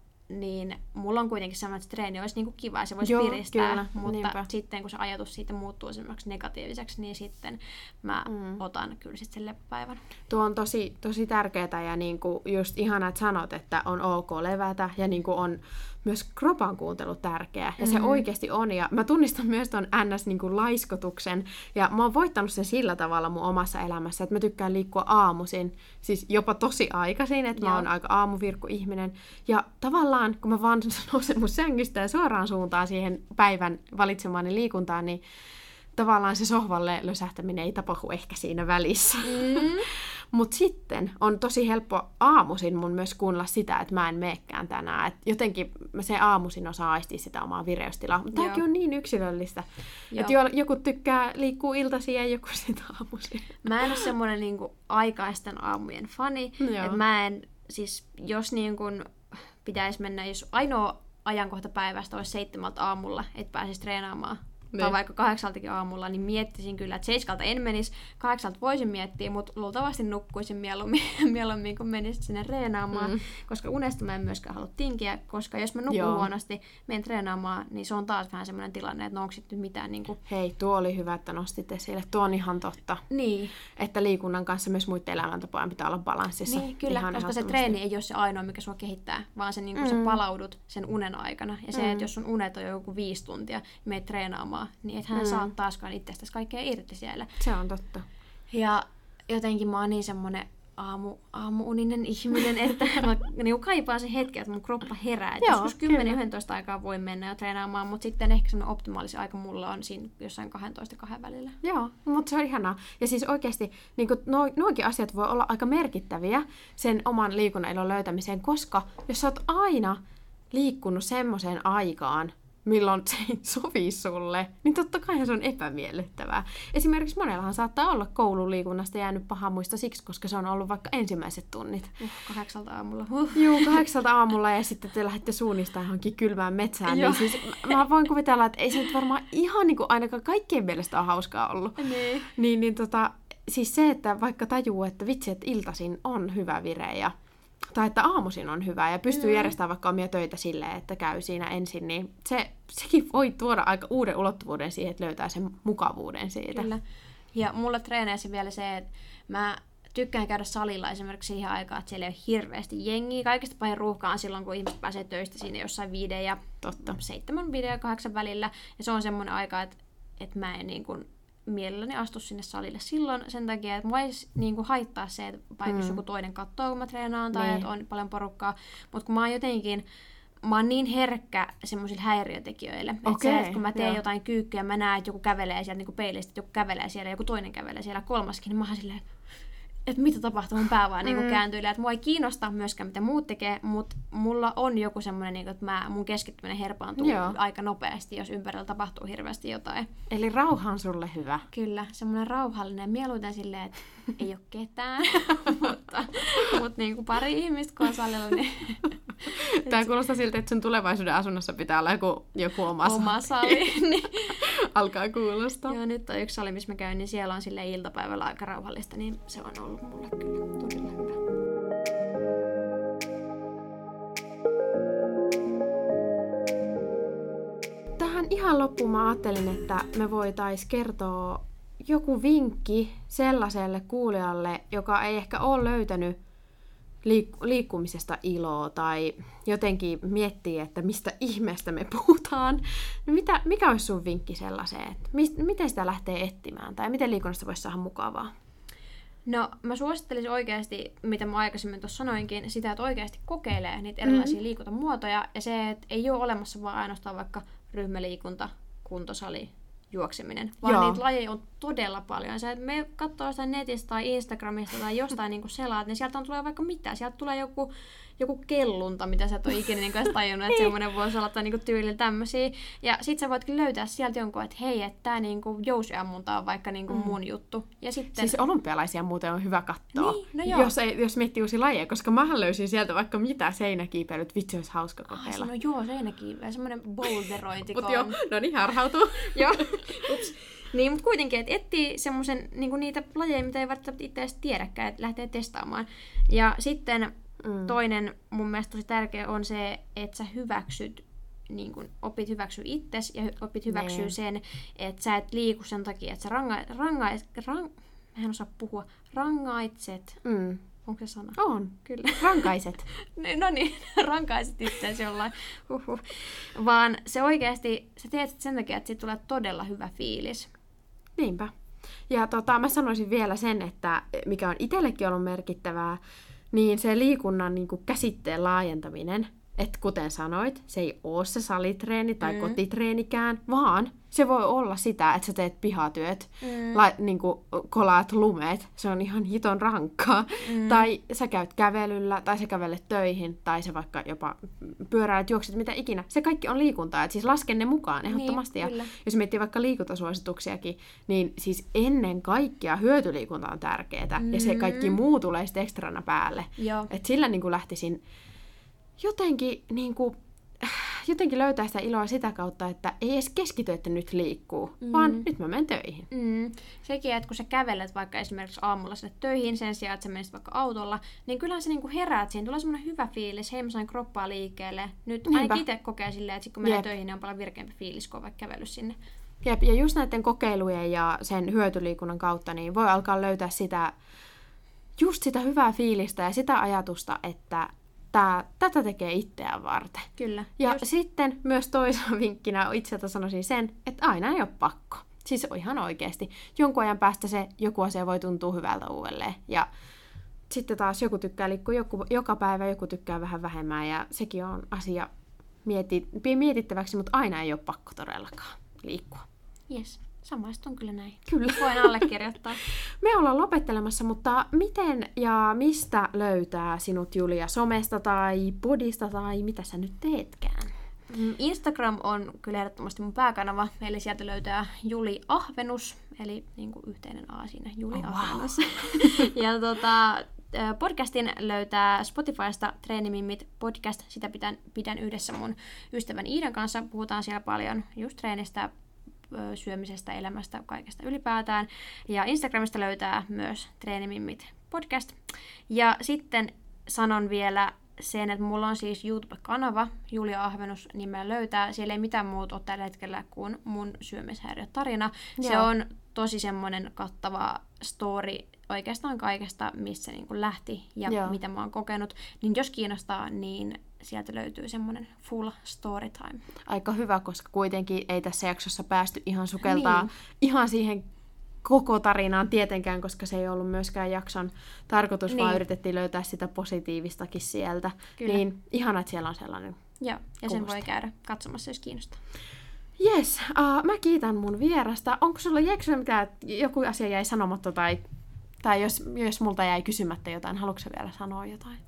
niin mulla on kuitenkin sama, että treeni olisi niinku kiva ja se voisi Joo, piristää, kyllä, mutta niinpä. sitten kun se ajatus siitä muuttuu semmoiksi negatiiviseksi, niin sitten mä mm. otan kyllä sitten sen leppäivän. Tuo on tosi, tosi tärkeää ja niinku just ihana, että sanot, että on ok levätä ja niinku on myös kropan kuuntelu tärkeä. Ja mm-hmm. se oikeasti on. Ja mä tunnistan myös ton NS-laiskotuksen. Niin ja mä oon voittanut sen sillä tavalla mun omassa elämässä, että mä tykkään liikkua aamuisin. Siis jopa tosi aikaisin, että mä oon aika aamuvirkku ihminen. Ja tavallaan, kun mä vaan nousen mun sängystä ja suoraan suuntaan siihen päivän valitsemaani liikuntaan, niin tavallaan se sohvalle lösähtäminen ei tapahdu ehkä siinä välissä. Mm. Mutta sitten on tosi helppo aamuisin mun myös kuunnella sitä, että mä en meekään tänään. Et jotenkin mä se aamuisin osaa aistia sitä omaa vireystilaa. Mutta tämäkin on niin yksilöllistä. Että joku tykkää liikkuu iltaisin ja joku sitä aamuisin. Mä en ole semmoinen niinku aikaisten aamujen fani. Että mä en, siis jos niin kun pitäisi mennä, jos ainoa ajankohta päivästä olisi seitsemältä aamulla, että pääsisi treenaamaan niin. tai vaikka kahdeksaltakin aamulla, niin miettisin kyllä, että seiskalta en menisi, kahdeksalta voisin miettiä, mutta luultavasti nukkuisin mieluummin, mieluummin kun menisin sinne treenaamaan, mm. koska unesta mä en myöskään halua tinkiä, koska jos mä nukun Joo. huonosti, menen treenaamaan, niin se on taas vähän semmoinen tilanne, että no onko nyt mitään niin kuin... Hei, tuo oli hyvä, että nostit esille. Tuo on ihan totta. Niin. Että liikunnan kanssa myös muiden elämäntapojen pitää olla balanssissa. Niin, kyllä, ihan koska se treeni ei ole se ainoa, mikä sua kehittää, vaan se, niin kuin mm. sä palaudut sen unen aikana. Ja se, mm. että jos sun unet on joku viisi tuntia, niin meet treenaamaan hommaa, niin et hän mm. saa taaskaan itsestäsi kaikkea irti siellä. Se on totta. Ja jotenkin mä oon niin semmonen aamu, aamuuninen ihminen, että mä niin kaipaan sen hetken, että mun kroppa herää. Joo, joskus 10-11 aikaa voi mennä jo treenaamaan, mutta sitten ehkä semmoinen optimaalisi aika mulla on siinä jossain 12 kahden välillä. Joo, mutta se on ihanaa. Ja siis oikeasti niin no, noinkin asiat voi olla aika merkittäviä sen oman liikunnan löytämiseen, koska jos sä oot aina liikkunut semmoiseen aikaan, milloin se ei sovi sulle, niin totta kai se on epämiellyttävää. Esimerkiksi monellahan saattaa olla koululiikunnasta jäänyt paha muista siksi, koska se on ollut vaikka ensimmäiset tunnit. Uh, kahdeksalta aamulla. Uh. Joo, kahdeksalta aamulla ja sitten te lähdette suunnistaan johonkin kylmään metsään. niin siis mä voin kuvitella, että ei se nyt varmaan ihan niin kuin ainakaan kaikkien mielestä ole hauskaa ollut. Niin. Niin, niin tota, siis se, että vaikka tajuu, että vitsi, että iltaisin on hyvä vire ja tai että aamuisin on hyvä ja pystyy mm. järjestämään vaikka omia töitä silleen, että käy siinä ensin, niin se, sekin voi tuoda aika uuden ulottuvuuden siihen, että löytää sen mukavuuden siitä. Kyllä. Ja mulla treeneisi vielä se, että mä tykkään käydä salilla esimerkiksi siihen aikaan, että siellä ei ole hirveästi jengiä. Kaikista pahin ruuhkaa on silloin, kun ihmiset pääsee töistä siinä jossain viiden ja Totta. seitsemän, viiden ja kahdeksan välillä. Ja se on semmoinen aika, että että mä en niin kuin mielelläni astu sinne salille silloin sen takia, että mua ei niin kuin haittaa se, että vaikka mm. joku toinen katsoo, kun mä treenaan tai niin. että on paljon porukkaa, mutta kun mä oon jotenkin mä oon niin herkkä semmoisille häiriötekijöille. Okay, että se, että kun mä teen joo. jotain kyykkyä, mä näen, että joku kävelee sieltä niin peilistä, että joku kävelee siellä, joku toinen kävelee siellä, kolmaskin, niin mä oon silleen, että mitä tapahtuu, mun pää vaan niinku mm. niin kääntyy. Että mua ei kiinnosta myöskään, mitä muut tekee, mutta mulla on joku semmoinen, niin että mä, mun keskittyminen herpaantuu Joo. aika nopeasti, jos ympärillä tapahtuu hirveästi jotain. Eli rauha on sulle hyvä. Kyllä, semmoinen rauhallinen. Mieluiten silleen, että ei ole ketään, mutta, mutta niin kuin pari ihmistä, kun on salilla, niin... Tämä kuulostaa siltä, että sun tulevaisuuden asunnossa pitää olla joku, joku oma, oma sali. niin. Alkaa kuulostaa. Joo, nyt on yksi sali, missä mä käyn, niin siellä on sille iltapäivällä aika rauhallista, niin se on ollut mulle kyllä todella hyvä. Tähän ihan loppuun mä ajattelin, että me voitais kertoa joku vinkki sellaiselle kuulijalle, joka ei ehkä ole löytänyt liik- liikkumisesta iloa tai jotenkin miettii, että mistä ihmeestä me puhutaan. No mitä, mikä olisi sun vinkki sellaiseen? Että mis, miten sitä lähtee etsimään tai miten liikunnasta voisi saada mukavaa? No mä suosittelisin oikeasti, mitä mä aikaisemmin tuossa sanoinkin, sitä, että oikeasti kokeilee niitä erilaisia mm-hmm. liikuntamuotoja ja se, että ei ole olemassa vaan ainoastaan vaikka ryhmäliikunta, kuntosali, juokseminen, vaan Joo. niitä lajeja on todella paljon. Sä me katsoo sitä netistä tai Instagramista tai jostain niin selaat, niin sieltä on tulee vaikka mitä. Sieltä tulee joku joku kellunta, mitä sä et ole ikinä niin edes tajunnut, että semmoinen voisi olla tai niin tyylillä tämmöisiä. Ja sit sä voit löytää sieltä jonkun, että hei, että tää niin jousiammunta on vaikka niin mm. mun juttu. Ja sitten... Siis olympialaisia muuten on hyvä katsoa, niin, no joo. jos, ei, jos miettii uusia lajeja, koska mähän löysin sieltä vaikka mitä seinäkiipeilyt, vitsi olisi hauska kokeilla. Ah, no joo, seinäkiipeily, semmoinen boulderointi. Mut joo, no niin, harhautuu. joo, ups. Niin, mutta kuitenkin, että etsii semmoisen, niinku niitä lajeja, mitä ei välttämättä itse edes tiedäkään, että lähtee testaamaan. Ja sitten Mm. Toinen mun mielestä tosi tärkeä on se, että sä hyväksyt niin kun opit hyväksyä itsesi ja opit hyväksyä niin. sen, että sä et liiku sen takia, että sä ranga, ranga, rang, mä en osaa puhua, rangaitset. Mm. Onko se sana? On. Kyllä. Rankaiset. no niin, rankaiset itseäsi jollain. Huhhuh. Vaan se oikeasti, sä teet sen takia, että siitä tulee todella hyvä fiilis. Niinpä. Ja tota, mä sanoisin vielä sen, että mikä on itsellekin ollut merkittävää, niin se liikunnan niin kuin käsitteen laajentaminen, että kuten sanoit, se ei ole se salitreeni tai mm. kotitreenikään, vaan se voi olla sitä, että sä teet pihatyöt, mm. la, niin kuin kolaat lumet, se on ihan hiton rankkaa. Mm. Tai sä käyt kävelyllä, tai sä kävelet töihin, tai sä vaikka jopa pyöräilet, juokset, mitä ikinä. Se kaikki on liikuntaa, että siis lasken ne mukaan ehdottomasti. Niin, ja jos miettii vaikka liikuntasuosituksiakin, niin siis ennen kaikkea hyötyliikunta on tärkeää, mm. ja se kaikki mm. muu tulee sitten ekstrana päälle. Että sillä niin kuin lähtisin jotenkin niin kuin, jotenkin löytää sitä iloa sitä kautta, että ei edes keskity, että nyt liikkuu, mm. vaan nyt mä menen töihin. Mm. Sekin, että kun sä kävelet vaikka esimerkiksi aamulla sinne töihin sen sijaan, että sä menisit vaikka autolla, niin kyllähän sä niinku heräät siihen, tulee semmoinen hyvä fiilis, hei mä sain kroppaa liikkeelle. Nyt Niinpä. ainakin itse kokee silleen, että sit kun menee Jep. töihin, niin on paljon virkeämpi fiilis, kun on vaikka kävellyt sinne. Jep, ja just näiden kokeilujen ja sen hyötyliikunnan kautta, niin voi alkaa löytää sitä, just sitä hyvää fiilistä ja sitä ajatusta, että tää, tätä tekee itseään varten. Kyllä. Ja just. sitten myös toisena vinkkinä itseltä sanoisin sen, että aina ei ole pakko. Siis ihan oikeasti. Jonkun ajan päästä se joku asia voi tuntua hyvältä uudelleen. Ja sitten taas joku tykkää liikkua joku, joka päivä, joku tykkää vähän vähemmän. Ja sekin on asia mieti, mietittäväksi, mutta aina ei ole pakko todellakaan liikkua. Yes. Samaistun kyllä näin. Kyllä. Voin allekirjoittaa. Me ollaan lopettelemassa, mutta miten ja mistä löytää sinut Julia? Somesta tai podista tai mitä sä nyt teetkään? Mm, Instagram on kyllä ehdottomasti mun pääkanava, eli sieltä löytää Juli Ahvenus, eli niin kuin yhteinen A siinä, Juli oh, Ahvenus. Wow. ja tota, podcastin löytää Spotifysta Treenimimmit podcast, sitä pidän, pidän yhdessä mun ystävän Iidan kanssa, puhutaan siellä paljon just treenistä, syömisestä, elämästä, kaikesta ylipäätään. Ja Instagramista löytää myös Treenimimmit podcast. Ja sitten sanon vielä sen, että mulla on siis YouTube-kanava, Julia Ahvenus nimellä löytää. Siellä ei mitään muuta ole tällä hetkellä kuin mun syömishäiriötarina. Joo. Se on tosi semmoinen kattava story oikeastaan kaikesta, missä niin kuin lähti ja Joo. mitä mä oon kokenut. Niin jos kiinnostaa, niin sieltä löytyy semmoinen full story time. Aika hyvä, koska kuitenkin ei tässä jaksossa päästy ihan sukeltaa niin. ihan siihen koko tarinaan tietenkään, koska se ei ollut myöskään jakson tarkoitus, niin. vaan yritettiin löytää sitä positiivistakin sieltä. Kyllä. Niin ihana, että siellä on sellainen Joo, ja sen voi käydä katsomassa, jos kiinnostaa. Yes, uh, mä kiitän mun vierasta. Onko sulla jäikö mitään, joku asia jäi sanomatta tai, tai jos, jos multa jäi kysymättä jotain, haluatko vielä sanoa jotain?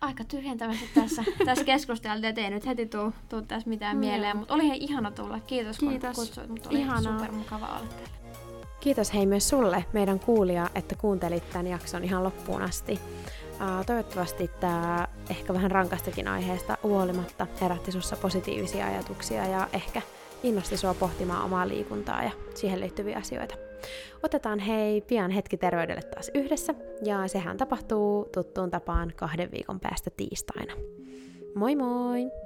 Aika tyhjentävästi tässä, tässä keskusteltiin, että ei nyt heti tuu, tuu tässä mitään mieleen, mutta oli ihan ihana tulla. Kiitos, Kiitos. kun kutsuit, mutta oli Ihanaa. supermukava olla täällä. Kiitos hei myös sulle, meidän kuulija, että kuuntelit tämän jakson ihan loppuun asti. Uh, toivottavasti tämä ehkä vähän rankastakin aiheesta huolimatta herätti sussa positiivisia ajatuksia ja ehkä innosti sua pohtimaan omaa liikuntaa ja siihen liittyviä asioita. Otetaan hei pian hetki terveydelle taas yhdessä ja sehän tapahtuu tuttuun tapaan kahden viikon päästä tiistaina. Moi moi!